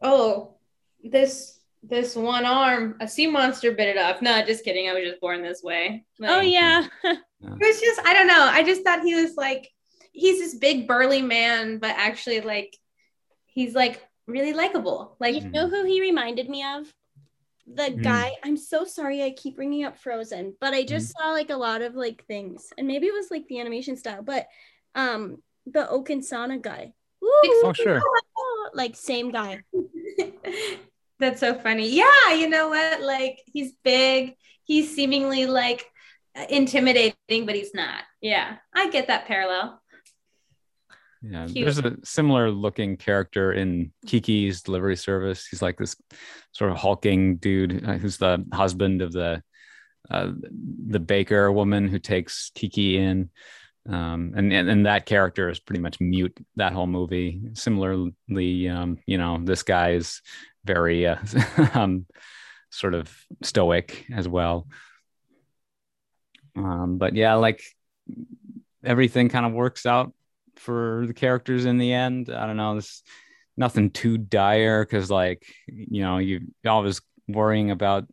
oh, this this one arm, a sea monster bit it off. No, just kidding. I was just born this way. Like, Oh yeah. It was just, I don't know. I just thought he was like, he's this big burly man, but actually, like, he's like really likable. Like, you know who he reminded me of? The Mm. guy. I'm so sorry. I keep bringing up Frozen, but I just saw like a lot of like things, and maybe it was like the animation style, but um, the Oaken sauna guy. Woo! Oh, sure. Like same guy. That's so funny. Yeah, you know what? Like he's big. He's seemingly like intimidating, but he's not. Yeah, I get that parallel. Yeah, Cute. there's a similar looking character in Kiki's delivery service. He's like this sort of hulking dude uh, who's the husband of the uh, the baker woman who takes Kiki in. Um, and, and and that character is pretty much mute that whole movie. Similarly, um, you know, this guy is very uh, um, sort of stoic as well. Um, but yeah, like everything kind of works out for the characters in the end. I don't know. There's nothing too dire because, like, you know, you you're always worrying about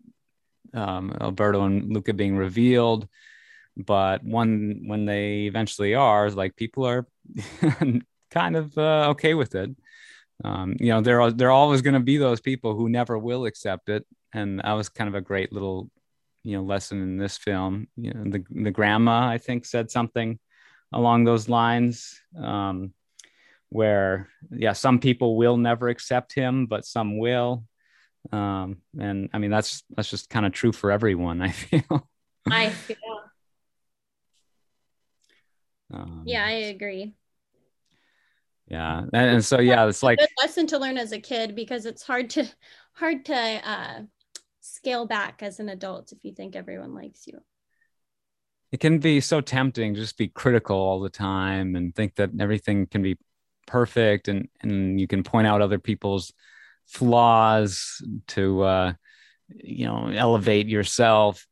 um, Alberto and Luca being revealed, but when when they eventually are, like, people are kind of uh, okay with it. Um, you know, there are there are always going to be those people who never will accept it, and that was kind of a great little you know lesson in this film. You know, the the grandma I think said something along those lines um, where yeah some people will never accept him but some will um, and i mean that's that's just kind of true for everyone i feel I feel um, Yeah, I agree. yeah and, and so yeah it's like Good lesson to learn as a kid because it's hard to hard to uh, scale back as an adult if you think everyone likes you. it can be so tempting to just be critical all the time and think that everything can be perfect and and you can point out other people's flaws to uh you know elevate yourself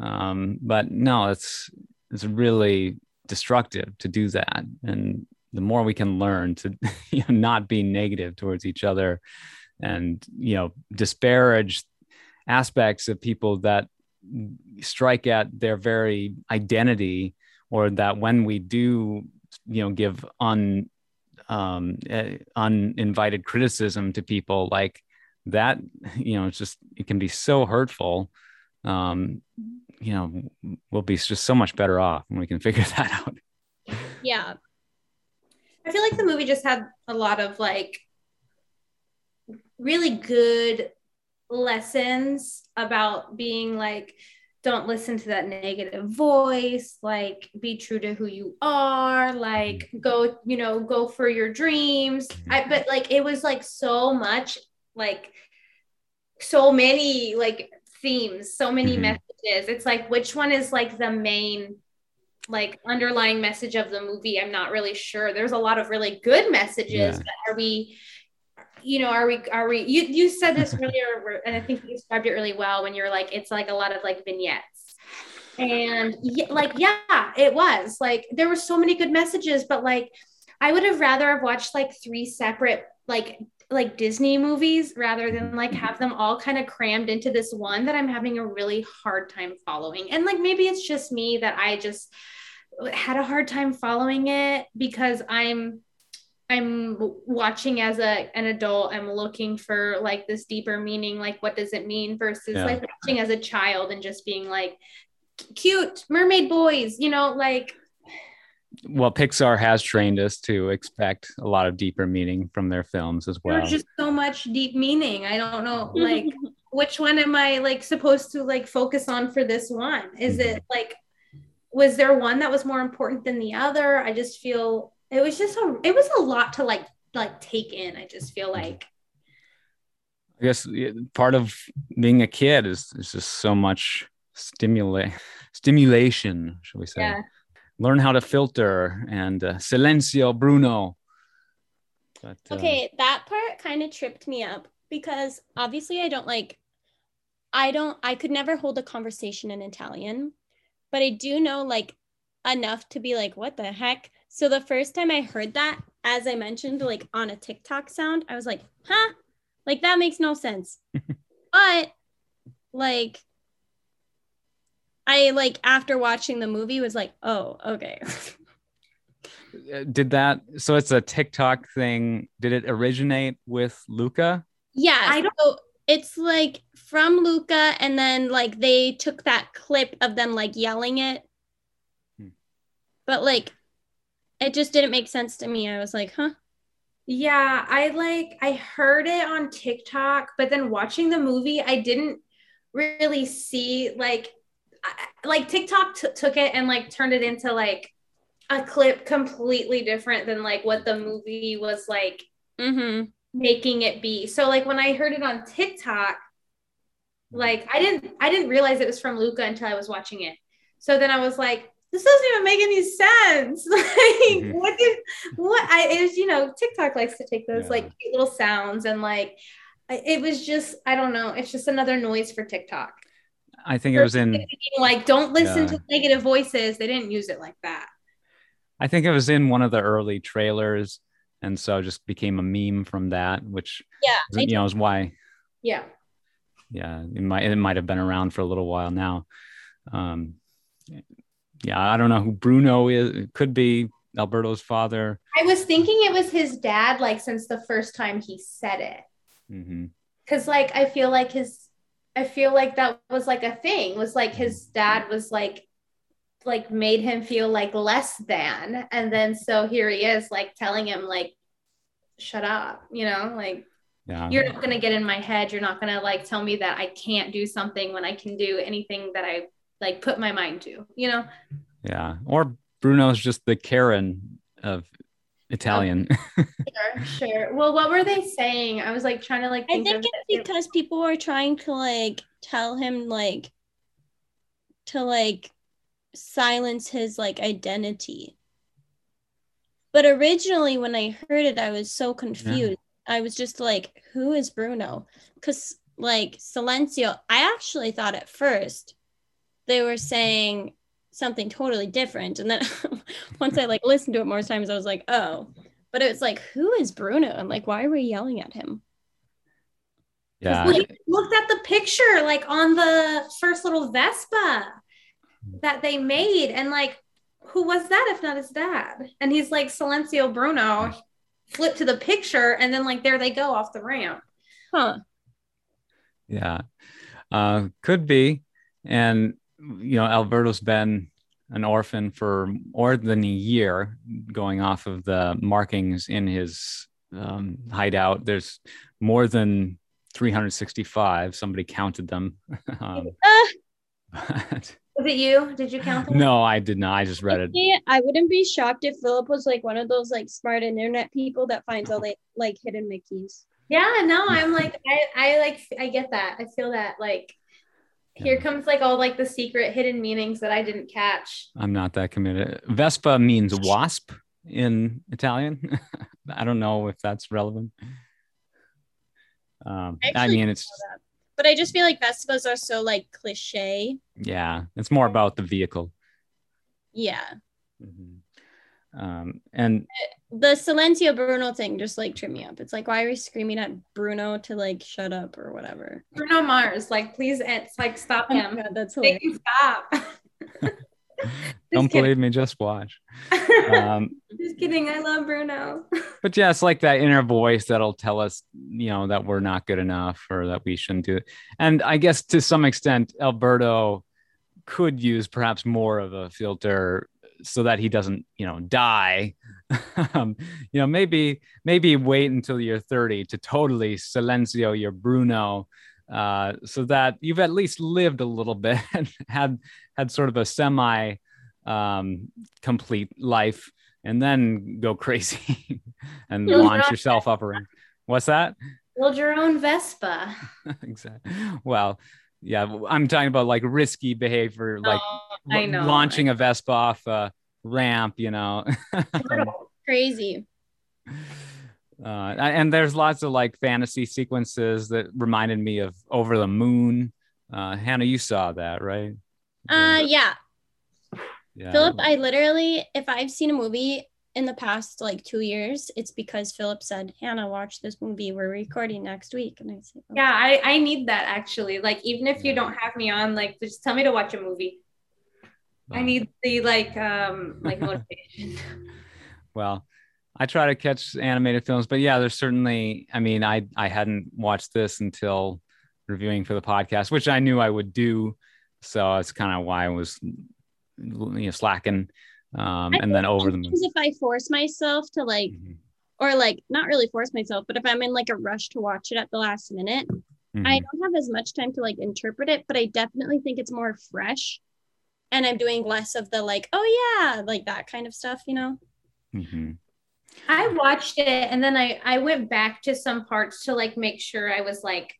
um but no it's it's really destructive to do that. And the more we can learn to you know, not be negative towards each other and you know disparage aspects of people that strike at their very identity or that when we do you know give un um uh, uninvited criticism to people like that you know it's just it can be so hurtful. Um you know we'll be just so much better off when we can figure that out Yeah. I feel like the movie just had a lot of like really good lessons about being like don't listen to that negative voice like be true to who you are like go you know go for your dreams I, but like it was like so much like so many like themes so many Mhm. It's like which one is like the main like underlying message of the movie? I'm not really sure. There's a lot of really good messages Yeah. but are we you know are we are we you you said this earlier and i think you described it really well when you're like it's like a lot of like vignettes. And yeah, like yeah it was. Like there were so many good messages but like i would have rather have watched like three separate like like disney movies rather than like mm-hmm. have them all kind of crammed into this one that i'm having a really hard time following. And like maybe it's just me that i just had a hard time following it because i'm i'm watching as a an adult. I'm looking for like this deeper meaning like what does it mean versus Yeah. like watching as a child and just being like cute mermaid boys you know like well pixar has trained us to expect a lot of deeper meaning from their films as well. there's just so much deep meaning. I don't know like which one am i like supposed to like focus on for this one? Is it mm-hmm. like was there one that was more important than the other? I just feel it was just a it was a lot to like like take in i just feel mm-hmm. like. I guess part of being a kid is, is just so much stimulate stimulation, shall we say? yeah Learn how to filter and uh, silencio, Bruno. But, uh, Okay, that part kind of tripped me up because obviously I don't like I don't I could never hold a conversation in Italian, but I do know like enough to be like what the heck? So the first time I heard that as I mentioned like on a TikTok sound, I was like, "Huh? Like that makes no sense." But like I like after watching the movie was like, oh, okay. Uh, Did that? So it's a TikTok thing. Did it originate with Luca? yeah. I don't- so it's like from Luca, and then like they took that clip of them like yelling it. Hmm. But like it just didn't make sense to me. I was like, huh? Yeah, I like I heard it on TikTok, but then watching the movie, I didn't really see like I- like TikTok t- took it and like turned it into like a clip completely different than like what the movie was like Mm-hmm. making it be. So like when I heard it on TikTok, like I didn't I didn't realize it was from Luca until I was watching it. So then I was like, this doesn't even make any sense. like Mhm. what did what I it was, you know, TikTok likes to take those Yeah. like cute little sounds and like it was just I don't know, it's just another noise for TikTok. I think it was in. Like don't listen Yeah. to negative voices. They didn't use it like that. I think it was in one of the early trailers, and so just became a meme from that, which Yeah. You know is why. Yeah. Yeah, it might it might have been around for a little while now. Um, yeah, I don't know who Bruno is. It could be Alberto's father. I was thinking it was his dad like since the first time he said it. hmm Cause like I feel like his I feel like that was like a thing, was like his dad was like like made him feel like less than. And then so here he is like telling him like shut up, you know, like Yeah, you're not gonna get in my head. You're not gonna like tell me that I can't do something when I can do anything that I like put my mind to, you know? yeah. Or Bruno's just the Karen of Italian. Sure, sure. Well, what were they saying? I was like trying to like I think, think of it's it. because people were trying to like tell him like to like silence his like identity. But originally when I heard it, I was so confused. I was just like, who is Bruno? Because like Silencio, I actually thought at first they were saying something totally different. And then once I like listened to it more times, I was like, oh. But it was like, who is Bruno? And like, why are we yelling at him? yeah, Well, you looked at the picture like on the first little Vespa that they made, and like, who was that if not his dad? And he's like Silencio Bruno. Flip to the picture, and then like there they go off the ramp. Huh. yeah. Uh, could be, and you know, Alberto's been an orphan for more than a year, going off of the markings in his um, hideout. There's more than 365. Somebody counted them. um, Ah. but Was it you? Did you count them? no, I did not. I just read it. I wouldn't be shocked if Philip was like one of those like smart internet people that finds all the like hidden Mickeys. Yeah, no, I'm like, I, I like, I get that. I feel that like, here comes like all like the secret hidden meanings that I didn't catch. I'm not that committed. Vespa means wasp in Italian. I don't know if that's relevant. Um, I Actually, mean, it's But I just feel like Vespas are so like cliche. yeah, it's more about the vehicle. Yeah. Mhm. Um, and The Silencio Bruno thing just like tripped me up. It's like, why are we screaming at Bruno to like shut up or whatever? Bruno Mars, like, please, it's like, stop Oh my him. God, that's Make hilarious. him stop. don't kidding. believe me, just watch. Um, Just kidding. I love Bruno. but yeah, it's like that inner voice that'll tell us, you know, that we're not good enough or that we shouldn't do it. And I guess to some extent, Alberto could use perhaps more of a filter so that he doesn't, you know, die. um, you know, maybe maybe wait until you're 30 to totally silencio your Bruno, uh, so that you've at least lived a little bit and had had sort of a semi um, complete life, and then go crazy and Build launch own yourself up around. What's that? Build your own Vespa. exactly. Well, yeah, I'm talking about like risky behavior, like Oh, I l- know. launching a Vespa off a ramp, you know. Crazy. uh, and there's lots of like fantasy sequences that reminded me of Over the Moon. Uh, Hannah, you saw that, right? Uh yeah. yeah. Philip, I literally, if I've seen a movie in the past like two years, it's because Philip said, Hannah, watch this movie. We're recording next week. And I said, "Okay." Yeah, I, I need that actually. Like, even if you don't have me on, like, just tell me to watch a movie. I Um, need the like um like motivation. well i try to catch animated films but yeah there's certainly i mean i i hadn't watched this until reviewing for the podcast which i knew i would do so it's kind of why i was you know slacking um I and then over the Sometimes if I force myself to like, Mhm, or like not really force myself, but if I'm in like a rush to watch it at the last minute, I mhm. don't have as much time to like interpret it, but I definitely think it's more fresh. And I'm doing less of the like, oh yeah, like that kind of stuff, you know? Mhm. I watched it and then I I went back to some parts to like make sure I was like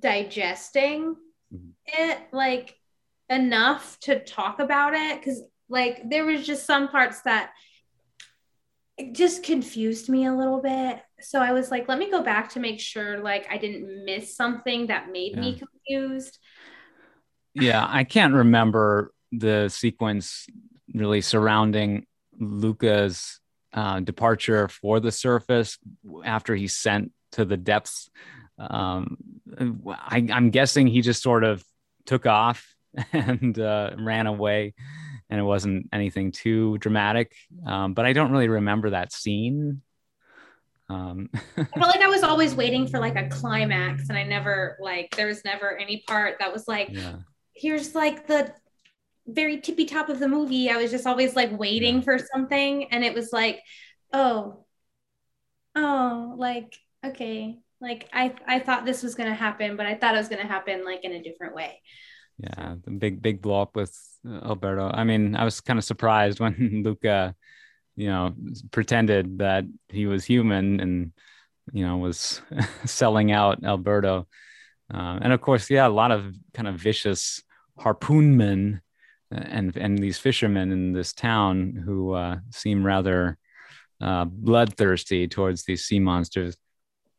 digesting Mhm. it like enough to talk about it cuz like there was just some parts that it just confused me a little bit. So I was like let me go back to make sure like I didn't miss something that made me confused. Yeah i can't remember the sequence really surrounding luca's uh, departure for the surface after he's sent to the depths. Um, I, i'm guessing he just sort of took off and uh, ran away and it wasn't anything too dramatic. Um, but i don't really remember that scene. Um, I felt like I was always waiting for like a climax and I never like there was never any part that was like yeah here's like the very tippy top of the movie. I was just always like waiting for something and it was like, oh, oh, like, okay. Like I I thought this was gonna happen, but I thought it was gonna happen like in a different way. Yeah, the big big blow up with Alberto. I mean, I was kind of surprised when Luca, you know, pretended that he was human and you know was selling out Alberto. Um, and of course, yeah, a lot of kind of vicious harpoonmen and and these fishermen in this town who uh, seem rather uh, bloodthirsty towards these sea monsters.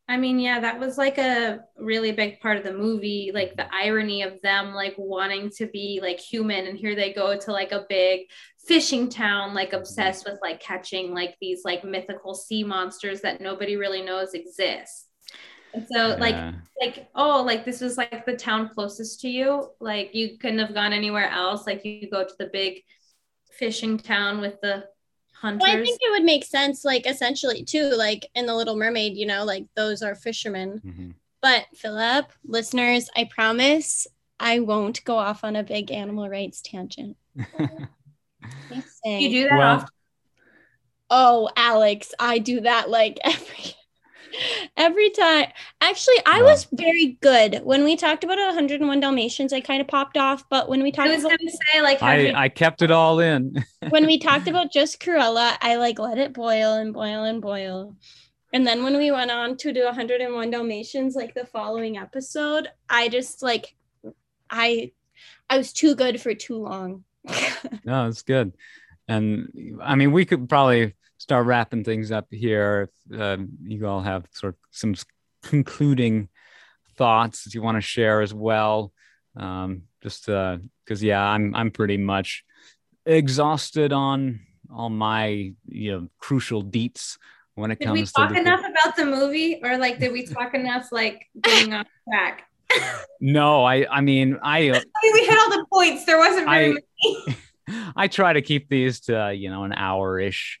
I mean, yeah, that was like a really big part of the movie, like the irony of them like wanting to be like human and here they go to like a big fishing town like obsessed with like catching like these like mythical sea monsters that nobody really knows exist. And so like Yeah. like oh like this was like the town closest to you, like you couldn't have gone anywhere else, like you go to the big fishing town with the hunters. Well, I think it would make sense, like essentially too, like in the Little Mermaid, you know, like those are fishermen. Mhm. But Philip, listeners, I promise I won't go off on a big animal rights tangent. You do that Well. Oh, Alex, I do that like every every time. Actually, I Wow. was very good when we talked about 101 Dalmatians. I kind of popped off, but when we talked I talked was about gonna say like how'd I I kept it all in. when we talked about just Cruella, I like let it boil and boil and boil. And then when we went on to do 101 Dalmatians, like the following episode, I just like I I was too good for too long. No, it's good. And I mean, we could probably start wrapping things up here if um, you all have sort of some concluding thoughts that you want to share as well. Um, just because, yeah, I'm I'm pretty much exhausted on all my you know crucial deets when it comes to. Did we talk to the, enough about the movie, or like did we talk enough like getting off track? no i i mean i I mean, we hit all the points. There wasn't very I- many. I try to keep these to you know an hour ish.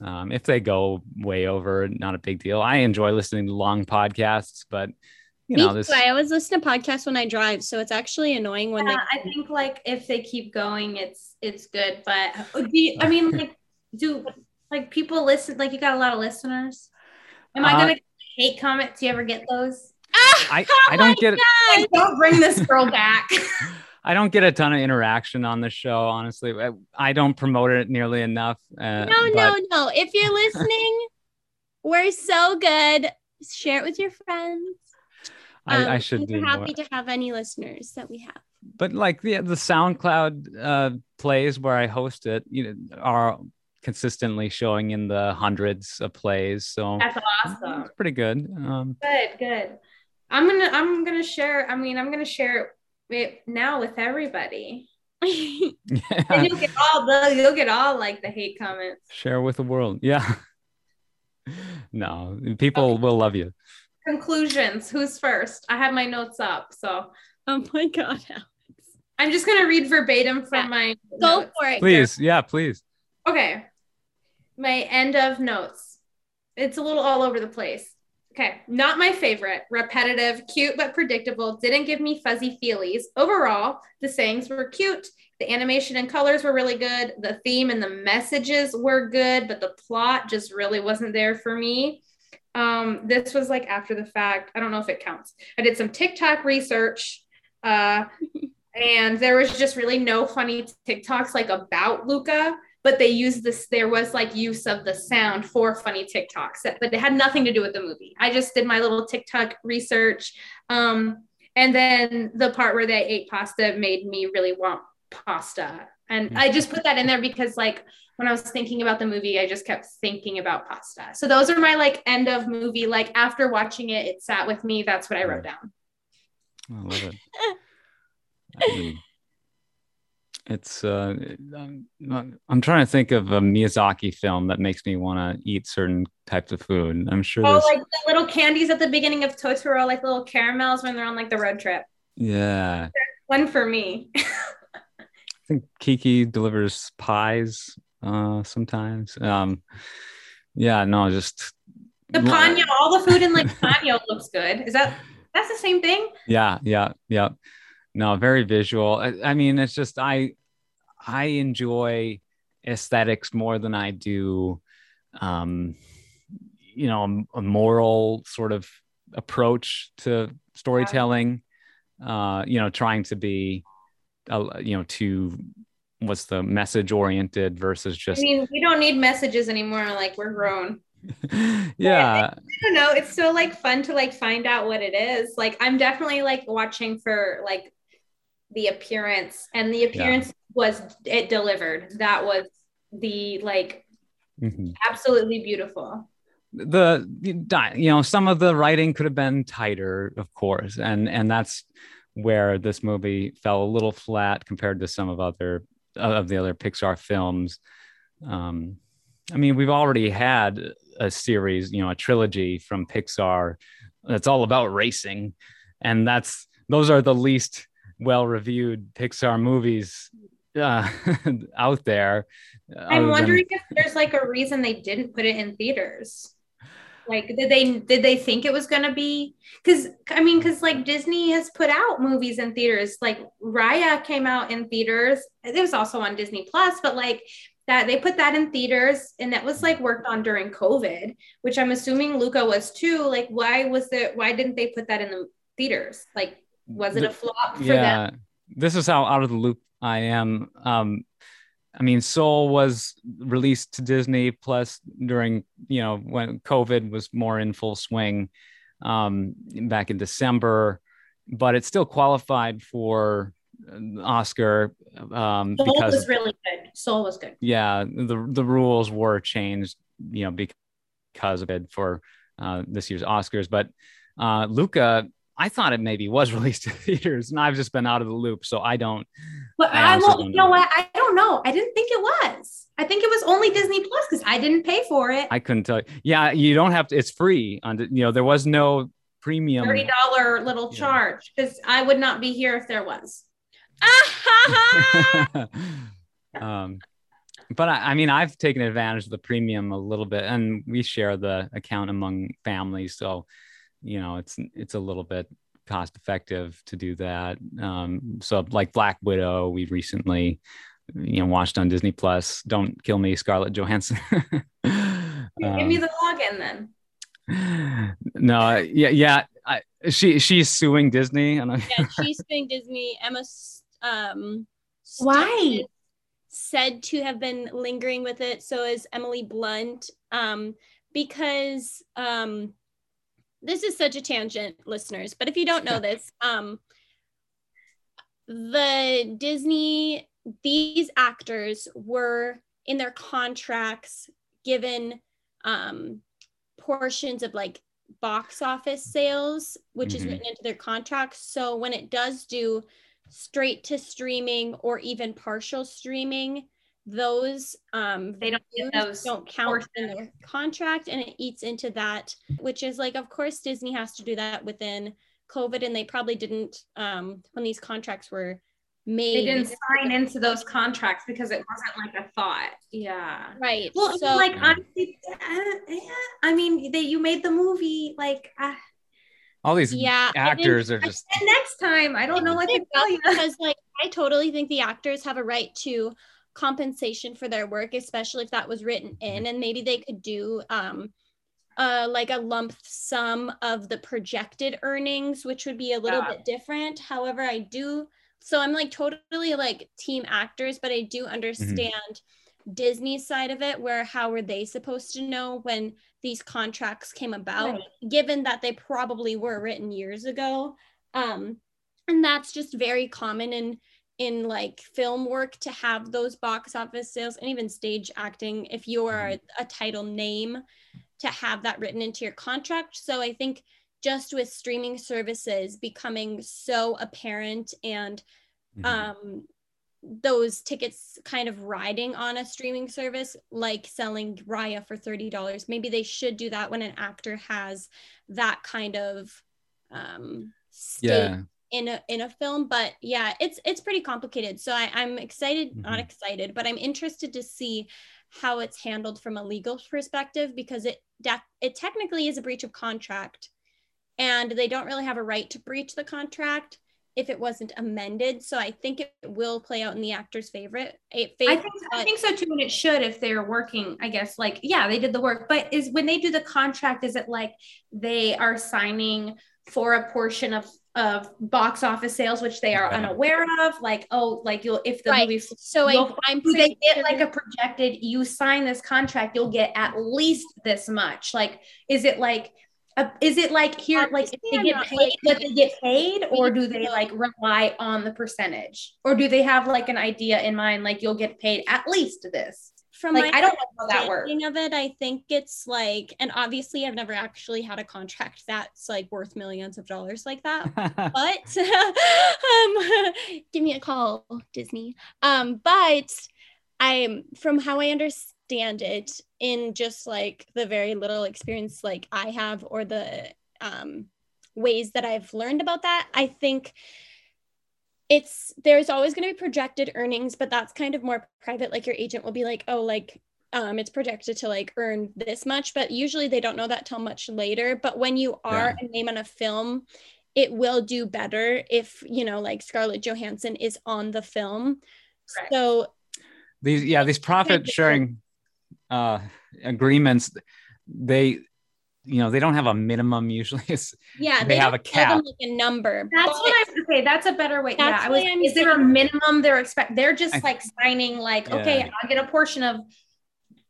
Um, if they go way over, not a big deal. I enjoy listening to long podcasts, but you know this. I always listen to podcasts when I drive, so it's actually annoying when Yeah, I think like if they keep going, it's it's good. But do you, I mean, like, do like people listen? Like, you got a lot of listeners. Am I Uh, gonna hate comments? Do you ever get those? I I don't get Like, don't bring this girl back. I don't get a ton of interaction on the show. Honestly, I, I don't promote it nearly enough. Uh, No, but no, no. If you're listening, we're so good. Share it with your friends. I, I Um, should we're happy more. to have any listeners that we have. But like the the SoundCloud uh, plays where I host it, you know, are consistently showing in the hundreds of plays. So That's awesome. it's pretty good. Um, Good, good. I'm gonna I'm gonna share. I mean, I'm gonna share it now with everybody. and you'll get all the you'll get all like the hate comments. Share with the world. Yeah. no, people okay. will love you. Conclusions. Who's first? I have my notes up. So oh my god, Alex. I'm just gonna read verbatim from yeah. my go notes. for it. Please, yeah, please. Okay. My end of notes. It's a little all over the place. Okay, not my favorite. Repetitive, cute but predictable. Didn't give me fuzzy feelies. Overall, the sayings were cute. The animation and colors were really good. The theme and the messages were good, but the plot just really wasn't there for me. Um, this was like after the fact. I don't know if it counts. I did some TikTok research. Uh, and there was just really no funny TikToks like about Luca but they used this there was like use of the sound for funny tiktoks but it had nothing to do with the movie. I just did my little tiktok research um, and then the part where they ate pasta made me really want pasta. And i just put that in there because like when i was thinking about the movie i just kept thinking about pasta. So those are my like end of movie like after watching it it sat with me that's what i wrote down. I love it. I mean, it's uh, I'm, I'm trying to think of a Miyazaki film that makes me want to eat certain types of food. I'm sure. Oh, there's... like the little candies at the beginning of Totoro, like little caramels when they're on like the road trip. Yeah. One for me. I think Kiki delivers pies uh, sometimes. Um, yeah, no, just the Ponyo. All the food in like Ponyo looks good. Is that that's the same thing? Yeah, yeah, yeah no very visual. I, I, mean it's just i i enjoy aesthetics more than i do um you know a, a moral sort of approach to storytelling uh you know trying to be uh, you know to what's the message oriented versus just i mean we don't need messages anymore like we're grown. Yeah. I, don't know. It's so like fun to like find out what it is. Like i'm definitely like watching for like the appearance and the appearance yeah. was it delivered that was the like mm-hmm. absolutely beautiful the you know some of the writing could have been tighter of course and and that's where this movie fell a little flat compared to some of other of the other pixar films um i mean we've already had a series you know a trilogy from pixar that's all about racing and that's those are the least well reviewed Pixar movies uh, out there. I'm wondering than... if there's like a reason they didn't put it in theaters. Like, did they did they think it was gonna be? Because I mean, because like Disney has put out movies in theaters. Like Raya came out in theaters. It was also on Disney Plus, but like that they put that in theaters and that was like worked on during COVID, which I'm assuming Luca was too. Like, why was it? Why didn't they put that in the theaters? Like, was it a flop for yeah, them? This is how out of the loop I am. Um, I mean, Soul was released to Disney Plus during, you know, when COVID was more in full swing um, back in December, but it still qualified for Oscar um, Soul because was really good. Soul was good. Yeah, the the rules were changed, you know, because of it for uh, this year's Oscars. But uh, Luca I thought it maybe was released to theaters, and I've just been out of the loop, so I don't. But I, I will, you know, know what? I don't know. I didn't think it was. I think it was only Disney Plus because I didn't pay for it. I couldn't tell you. Yeah, you don't have to. It's free on. You know, there was no premium. Thirty dollar little yeah. charge because I would not be here if there was. um, but I, I, mean, I've taken advantage of the premium a little bit, and we share the account among families, so you know it's it's a little bit cost effective to do that. Um, so like black widow we recently you know watched on disney plus don't kill me scarlett johansson. Um, give me the login then. No yeah yeah I, she she's suing disney. And yeah she's suing disney. Emma um why? Said to have been lingering with it. So is emily blunt. Um because um this is such a tangent, listeners, but if you don't know this, um, the Disney, these actors were in their contracts given um, portions of like box office sales, which mm-hmm. is written into their contracts. So when it does do straight to streaming or even partial streaming, those um They don't get those don't count portions. in their contract and it eats into that, which is like of course Disney has to do that within COVID and they probably didn't um when these contracts were made. They didn't sign into those contracts because it wasn't like a thought. Yeah. right. Well, so like honestly, uh, yeah, I mean, they you made the movie like. Uh, All these yeah, I didn't- actors are just and next time, I don't know what to tell you. because like I totally think the actors have a right to compensation for their work, especially if that was written in, and maybe they could do um uh like a lump sum of the projected earnings, which would be a little Yeah. bit different. However, I do so I'm like totally like team actors, but I do understand Disney's side of it where how were they supposed to know when these contracts came about Right. given that they probably were written years ago um and that's just very common in in like film work to have those box office sales and even stage acting if you are a, title name to have that written into your contract so i think just with streaming services becoming so apparent and Mhm. um those tickets kind of riding on a streaming service like selling raya for $30 maybe they should do that when an actor has that kind of um yeah. In a in a film but yeah it's it's pretty complicated so I, i'm excited not Mhm. excited but i'm interested to see how it's handled from a legal perspective because it def- it technically is a breach of contract and they don't really have a right to breach the contract if it wasn't amended so i think it will play out in the actor's favorite a favor, I think I think so too, and it should if they're working. I guess like yeah, they did the work, but is when they do the contract, is it like they are signing for a portion of of box office sales, which they are Yeah. unaware of? Like oh, like you'll if the right movie so I, i'm do they get like a projected you sign this contract you'll get at least this much like is it like uh, is it like here like if they get paid like, that they get paid or do they like rely on the percentage or do they have like an idea in mind like you'll get paid at least this from like my i don't know how that works. of it i think it's like and obviously i've never actually had a contract that's like worth millions of dollars like that but um give me a call disney. Um but i'm from how i understand it in just like the very little experience like i have or the um ways that i've learned about that i think it's there's always going to be projected earnings but that's kind of more private like your agent will be like oh like um, it's projected to like earn this much, but usually they don't know that till much later. But when you are a name on a film, it will do better if you know, like Scarlett Johansson is on the film. Correct. So these yeah these profit sharing uh agreements they you know they don't have a minimum usually yeah, They have a tell them, cap. like a number. that's what i'm okay that's a better way yeah That's i was why I'm is there a minimum they're expect they're just I- like signing like Yeah. okay i'll get a portion of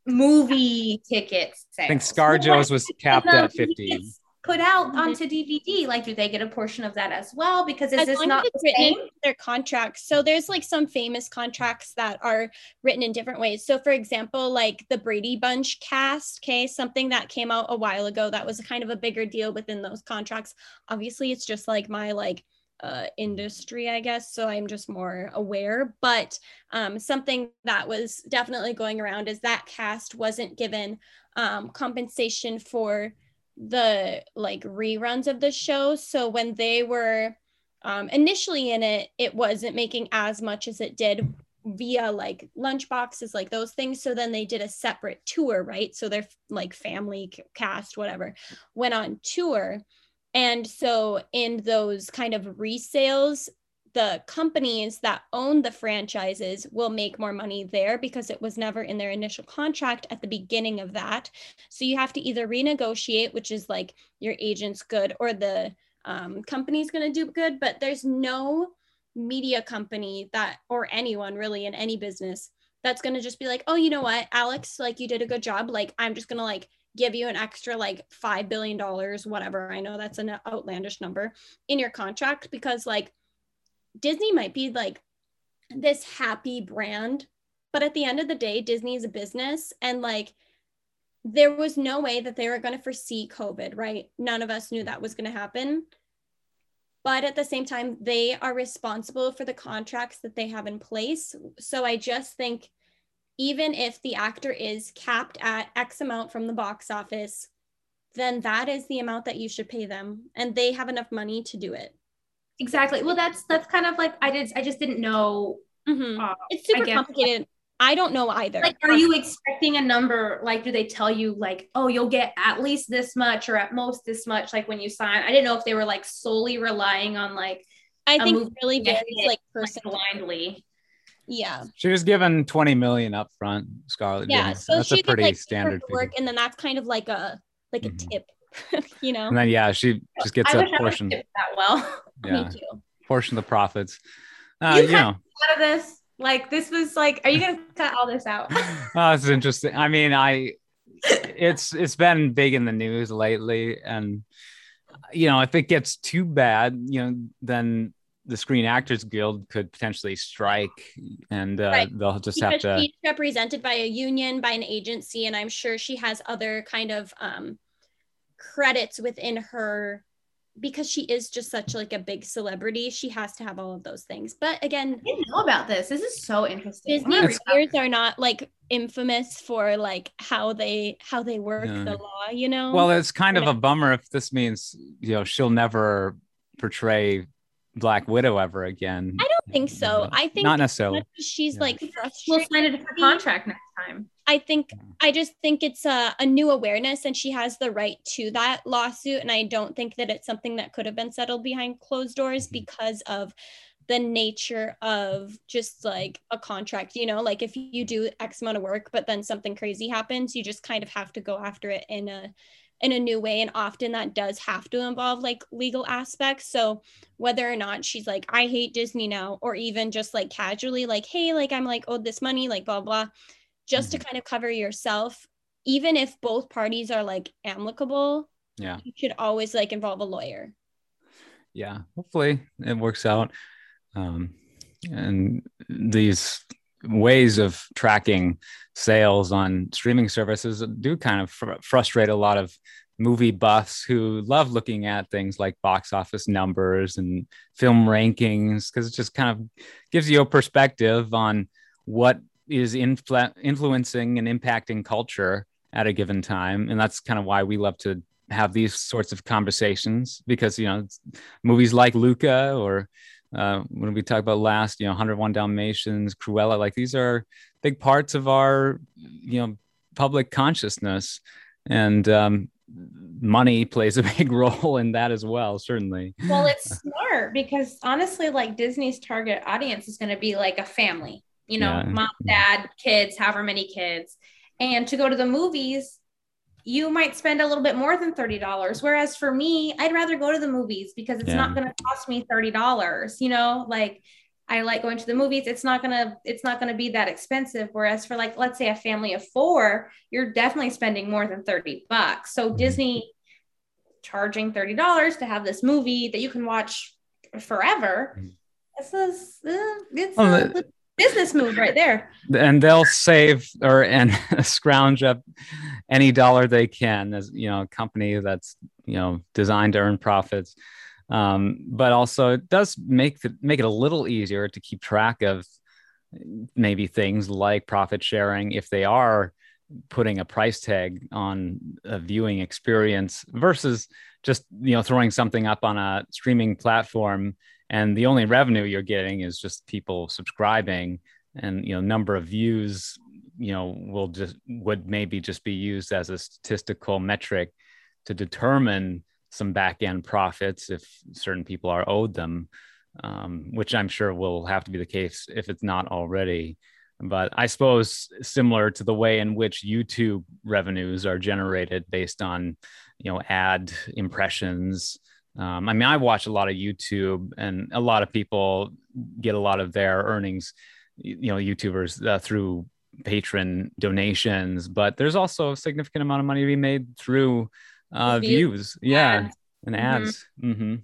movie tickets i think sales. scarjo's was capped at 50 gets put out Mhm. onto DVD. Like, do they get a portion of that as well? Because is as this not the written same? their contracts. So there's like some famous contracts that are written in different ways. So for example, like the Brady Bunch cast, okay, something that came out a while ago that was kind of a bigger deal within those contracts. Obviously, it's just like my like uh, industry, I guess. So I'm just more aware. But um, something that was definitely going around is that cast wasn't given um, compensation for the like reruns of the show. So when they were um, initially in it, it wasn't making as much as it did via like lunch boxes, like those things. So then they did a separate tour, right? So their like family cast, whatever, went on tour. And so in those kind of resales, the companies that own the franchises will make more money there because it was never in their initial contract at the beginning of that. So you have to either renegotiate, which is like your agent's good, or the um, company's going to do good. But there's no media company that, or anyone really in any business, that's going to just be like, oh, you know what, Alex, like you did a good job. Like I'm just going to like give you an extra like $5 billion, whatever. I know that's an outlandish number in your contract because like Disney might be like this happy brand, but at the end of the day, Disney is a business and like there was no way that they were going to foresee COVID, right? None of us knew that was going to happen. but at the same time they are responsible for the contracts that they have in place so i just think even if the actor is capped at x amount from the box office then that is the amount that you should pay them and they have enough money to do it exactly well that's that's kind of like i did i just didn't know mm-hmm. uh, it's super complicated I don't know either. Like, are you expecting a number? Like, do they tell you like, oh, you'll get at least this much or at most this much? Like when you sign, I didn't know if they were like solely relying on like. I think really varies like person like, blindly. Yeah. She was given 20 million up front, Scarlett. Yeah. So that's a pretty like, standard work, and then that's kind of like a like a mm-hmm. tip, you know. And then yeah, she just gets I a portion. that well. Yeah. Me too. Portion of the profits. Uh, you, you know. Out of this. Like this was like, are you gonna cut all this out? oh, that's interesting. I mean, I it's it's been big in the news lately, and you know, if it gets too bad, you know, then the Screen Actors Guild could potentially strike, and uh, right. they'll just because have to. She's represented by a union, by an agency, and I'm sure she has other kind of um, credits within her because she is just such like a big celebrity, she has to have all of those things. But again, I didn't know about this. This is so interesting. Disney peers are not like infamous for like how they how they work yeah. the law, you know. Well, it's kind of a bummer if this means you know she'll never portray Black Widow ever again. I don't think so. I think not necessarily. She's yeah. like frustrated. We'll sign a different contract next time. I think I just think it's a, a new awareness and she has the right to that lawsuit. And I don't think that it's something that could have been settled behind closed doors mm-hmm. because of the nature of just like a contract, you know, like if you do X amount of work, but then something crazy happens, you just kind of have to go after it in a in a new way and often that does have to involve like legal aspects so whether or not she's like i hate disney now or even just like casually like hey like i'm like owed this money like blah blah just mm-hmm. to kind of cover yourself even if both parties are like amicable yeah. you should always like involve a lawyer. Yeah hopefully it works out. Um and these ways of tracking sales on streaming services do kind of fr- frustrate a lot of movie buffs who love looking at things like box office numbers and film rankings because it just kind of gives you a perspective on what is influ- influencing and impacting culture at a given time and that's kind of why we love to have these sorts of conversations because you know movies like luca or uh, when we talk about last, you know, 101 Dalmatians, Cruella, like these are big parts of our, you know, public consciousness. And um, money plays a big role in that as well, certainly. Well, it's smart because honestly, like Disney's target audience is going to be like a family, you know, yeah. mom, dad, kids, however many kids. And to go to the movies, you might spend a little bit more than $30. Whereas for me, I'd rather go to the movies because it's yeah. not going to cost me $30. You know, like I like going to the movies. It's not gonna, it's not gonna be that expensive. Whereas for like, let's say a family of four, you're definitely spending more than 30 bucks. So mm-hmm. Disney charging $30 to have this movie that you can watch forever. This is uh, it's a, business move right there. And they'll save or and scrounge up any dollar they can as you know a company that's you know designed to earn profits. Um, but also it does make the, make it a little easier to keep track of maybe things like profit sharing if they are putting a price tag on a viewing experience versus just you know throwing something up on a streaming platform and the only revenue you're getting is just people subscribing and you know number of views you know will just would maybe just be used as a statistical metric to determine some back end profits if certain people are owed them um, which i'm sure will have to be the case if it's not already. But i suppose similar to the way in which youtube revenues are generated based on you know ad impressions um, I mean, I watch a lot of YouTube, and a lot of people get a lot of their earnings, you know, YouTubers uh, through Patreon donations. But there's also a significant amount of money to be made through uh, views, yeah, and mm-hmm. ads. Mm-hmm. Mm-hmm.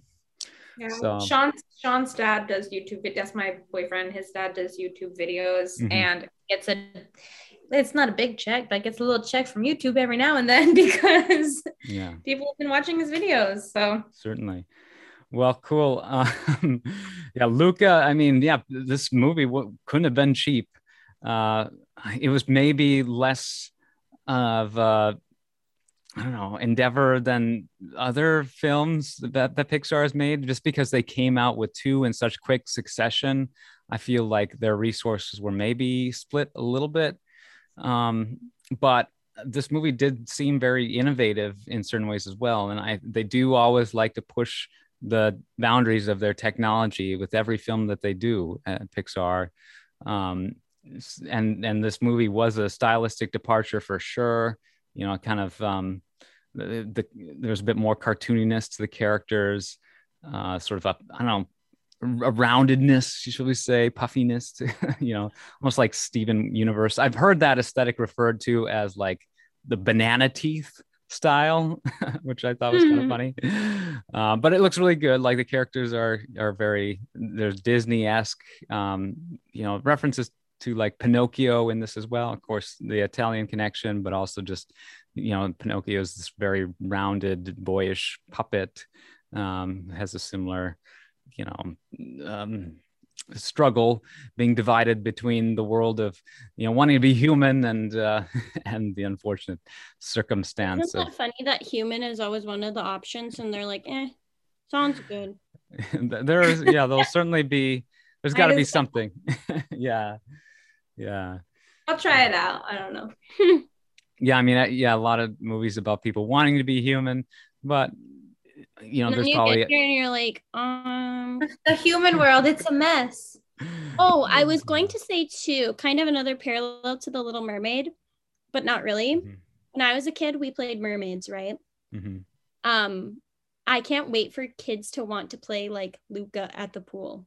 Yeah. So. Sean Sean's dad does YouTube. That's my boyfriend. His dad does YouTube videos, mm-hmm. and it's a it's not a big check, but gets a little check from YouTube every now and then because yeah. people have been watching his videos. So certainly. Well, cool. Um, yeah, Luca. I mean, yeah, this movie w- couldn't have been cheap. Uh, it was maybe less of uh, I don't know endeavor than other films that that Pixar has made, just because they came out with two in such quick succession. I feel like their resources were maybe split a little bit, um, but this movie did seem very innovative in certain ways as well. And I they do always like to push the boundaries of their technology with every film that they do at Pixar. Um, and and this movie was a stylistic departure for sure. You know, kind of um, the, the there's a bit more cartooniness to the characters, uh, sort of a I don't know a roundedness, should we say, puffiness, to, you know, almost like Steven Universe. I've heard that aesthetic referred to as like the banana teeth style, which I thought was kind of hmm. funny. Uh, but it looks really good. Like the characters are are very there's Disney esque, um, you know, references to like Pinocchio in this as well. Of course, the Italian connection, but also just you know, Pinocchio is this very rounded, boyish puppet. Um, has a similar, you know, um, struggle being divided between the world of you know wanting to be human and uh, and the unfortunate circumstance Isn't that funny that human is always one of the options and they're like eh sounds good. There's yeah there'll certainly be there's got to be something. Yeah. Yeah. I'll try it out. I don't know. Yeah i mean yeah a lot of movies about people wanting to be human but you know, and there's you probably get here and you're like, um, the human world, it's a mess. Oh, I was going to say too, kind of another parallel to the Little Mermaid, but not really. Mm-hmm. When I was a kid, we played mermaids, right? Mm-hmm. Um, I can't wait for kids to want to play like Luca at the pool.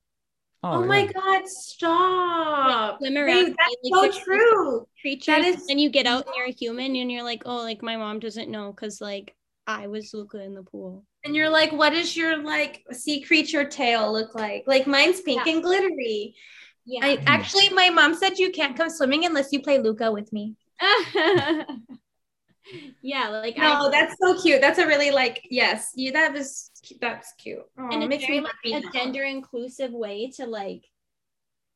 Oh, oh my God, stop. Swim around. Wait, that's so true. Creatures. That is... And you get out and you're a human and you're like, oh, like my mom doesn't know because like I was Luca in the pool. And you're like, what does your like sea creature tail look like? Like mine's pink yeah. and glittery. Yeah. I actually my mom said you can't come swimming unless you play Luca with me. yeah, like no, I, that's so cute. That's a really like yes, you that was that's cute. Oh, and it makes me like a gender inclusive way to like,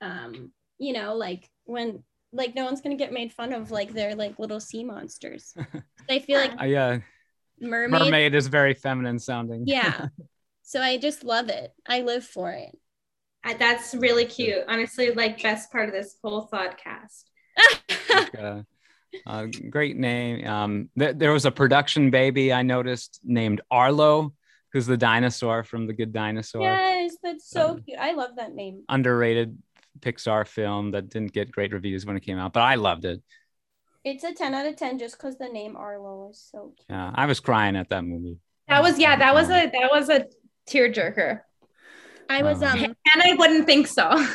um, you know, like when like no one's gonna get made fun of like they're like little sea monsters. I feel like uh, yeah mermaid. Mermaid is very feminine sounding. Yeah. so I just love it. I live for it. I, that's really cute. Honestly, like best part of this whole podcast. uh, uh, great name. Um, th- there was a production baby I noticed named Arlo, who's the dinosaur from The Good Dinosaur. Yes, that's so um, cute. I love that name. Underrated Pixar film that didn't get great reviews when it came out, but I loved it. It's a 10 out of 10 just because the name Arlo is so cute. Yeah, I was crying at that movie. That was yeah, that was a that was a tearjerker. I was um and I wouldn't think so.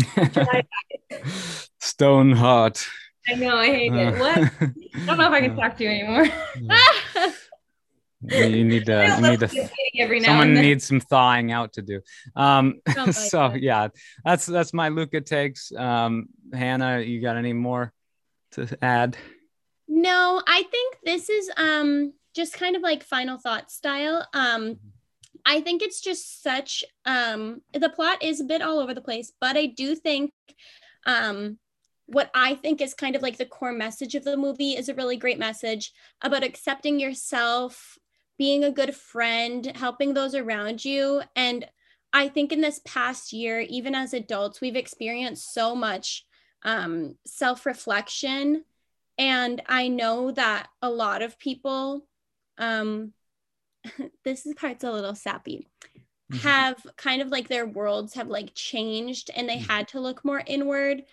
Stone heart. I know, I hate it. What? I don't know if I can talk to you anymore. you need to you need to someone needs some thawing out to do um so yeah that's that's my luca takes um hannah you got any more to add no i think this is um just kind of like final thought style um i think it's just such um the plot is a bit all over the place but i do think um what I think is kind of like the core message of the movie is a really great message about accepting yourself, being a good friend, helping those around you. And I think in this past year, even as adults, we've experienced so much um, self reflection. And I know that a lot of people, um, this part's a little sappy, mm-hmm. have kind of like their worlds have like changed and they mm-hmm. had to look more inward.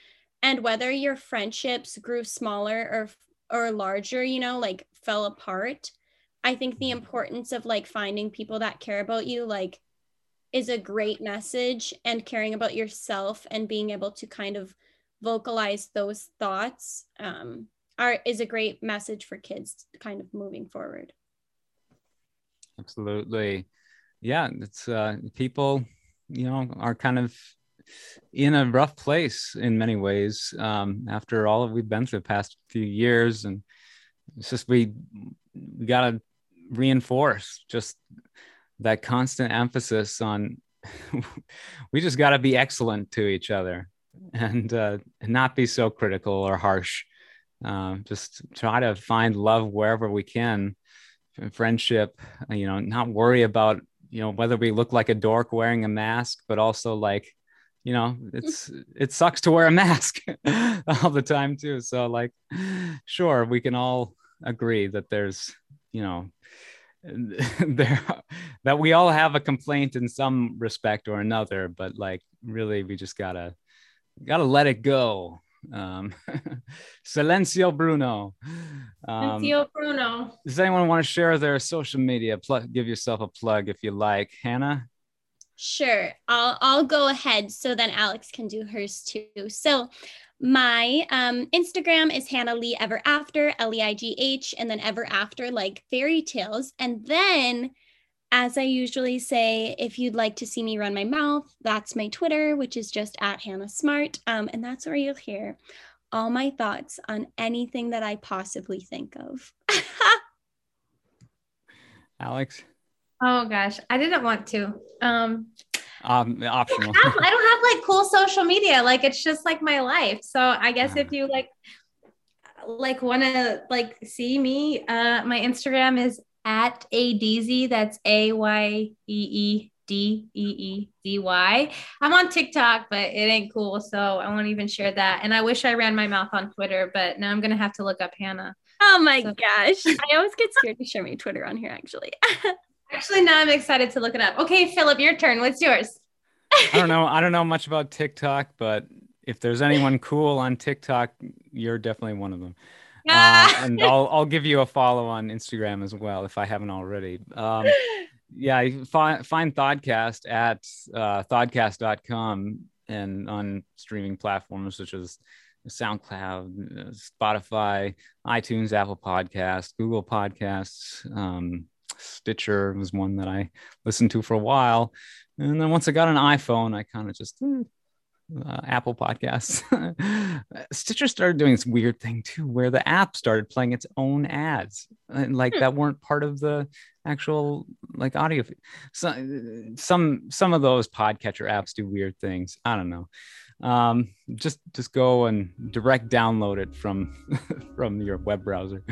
And whether your friendships grew smaller or or larger, you know, like fell apart, I think the importance of like finding people that care about you like is a great message and caring about yourself and being able to kind of vocalize those thoughts um, are is a great message for kids kind of moving forward. Absolutely. Yeah, it's uh people, you know, are kind of in a rough place in many ways um, after all we've been through the past few years and it's just we we gotta reinforce just that constant emphasis on we just got to be excellent to each other and, uh, and not be so critical or harsh. Uh, just try to find love wherever we can, friendship. You know, not worry about you know whether we look like a dork wearing a mask, but also like you know it's it sucks to wear a mask all the time too so like sure we can all agree that there's you know there that we all have a complaint in some respect or another but like really we just gotta gotta let it go um silenzio bruno um, silenzio bruno does anyone want to share their social media plug give yourself a plug if you like hannah Sure. I'll I'll go ahead so then Alex can do hers too. So my um, Instagram is Hannah Leigh Ever After, L E I G H, and then Ever After, like fairy tales. And then, as I usually say, if you'd like to see me run my mouth, that's my Twitter, which is just at Hannah Smart. Um, and that's where you'll hear all my thoughts on anything that I possibly think of. Alex? Oh gosh, I didn't want to. Um, um optional. I don't, have, I don't have like cool social media. Like it's just like my life. So I guess if you like like want to like see me, uh my Instagram is at a dz. That's a y e e d e e d y. I'm on TikTok, but it ain't cool, so I won't even share that. And I wish I ran my mouth on Twitter, but now I'm gonna have to look up Hannah. Oh my so. gosh. I always get scared to share my Twitter on here actually. Actually, now I'm excited to look it up. Okay, Philip, your turn. What's yours? I don't know. I don't know much about TikTok, but if there's anyone cool on TikTok, you're definitely one of them. Uh, and I'll I'll give you a follow on Instagram as well if I haven't already. Um, yeah, find find Thodcast at uh, thodcast.com and on streaming platforms such as SoundCloud, Spotify, iTunes, Apple Podcasts, Google Podcasts. Um, Stitcher was one that I listened to for a while. And then once I got an iPhone, I kind of just eh, uh, Apple Podcasts. Stitcher started doing this weird thing too, where the app started playing its own ads, and like hmm. that weren't part of the actual like audio. So, some some of those podcatcher apps do weird things. I don't know um, just just go and direct download it from from your web browser.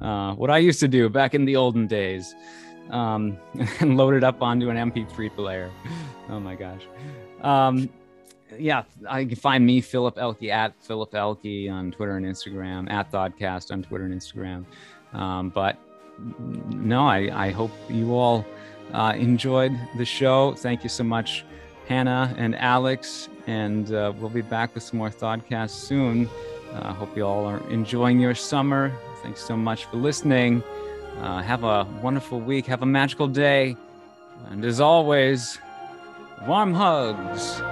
Uh, what I used to do back in the olden days, um, and load it up onto an MP3 player. Oh my gosh. Um, yeah, I can find me Philip Elke at Philip Elke on Twitter and Instagram, at Thodcast on Twitter and Instagram. Um, but no, I, I hope you all uh, enjoyed the show. Thank you so much, Hannah and Alex and uh, we'll be back with some more Thodcasts soon. I uh, hope you all are enjoying your summer. Thanks so much for listening. Uh, have a wonderful week. Have a magical day. And as always, warm hugs.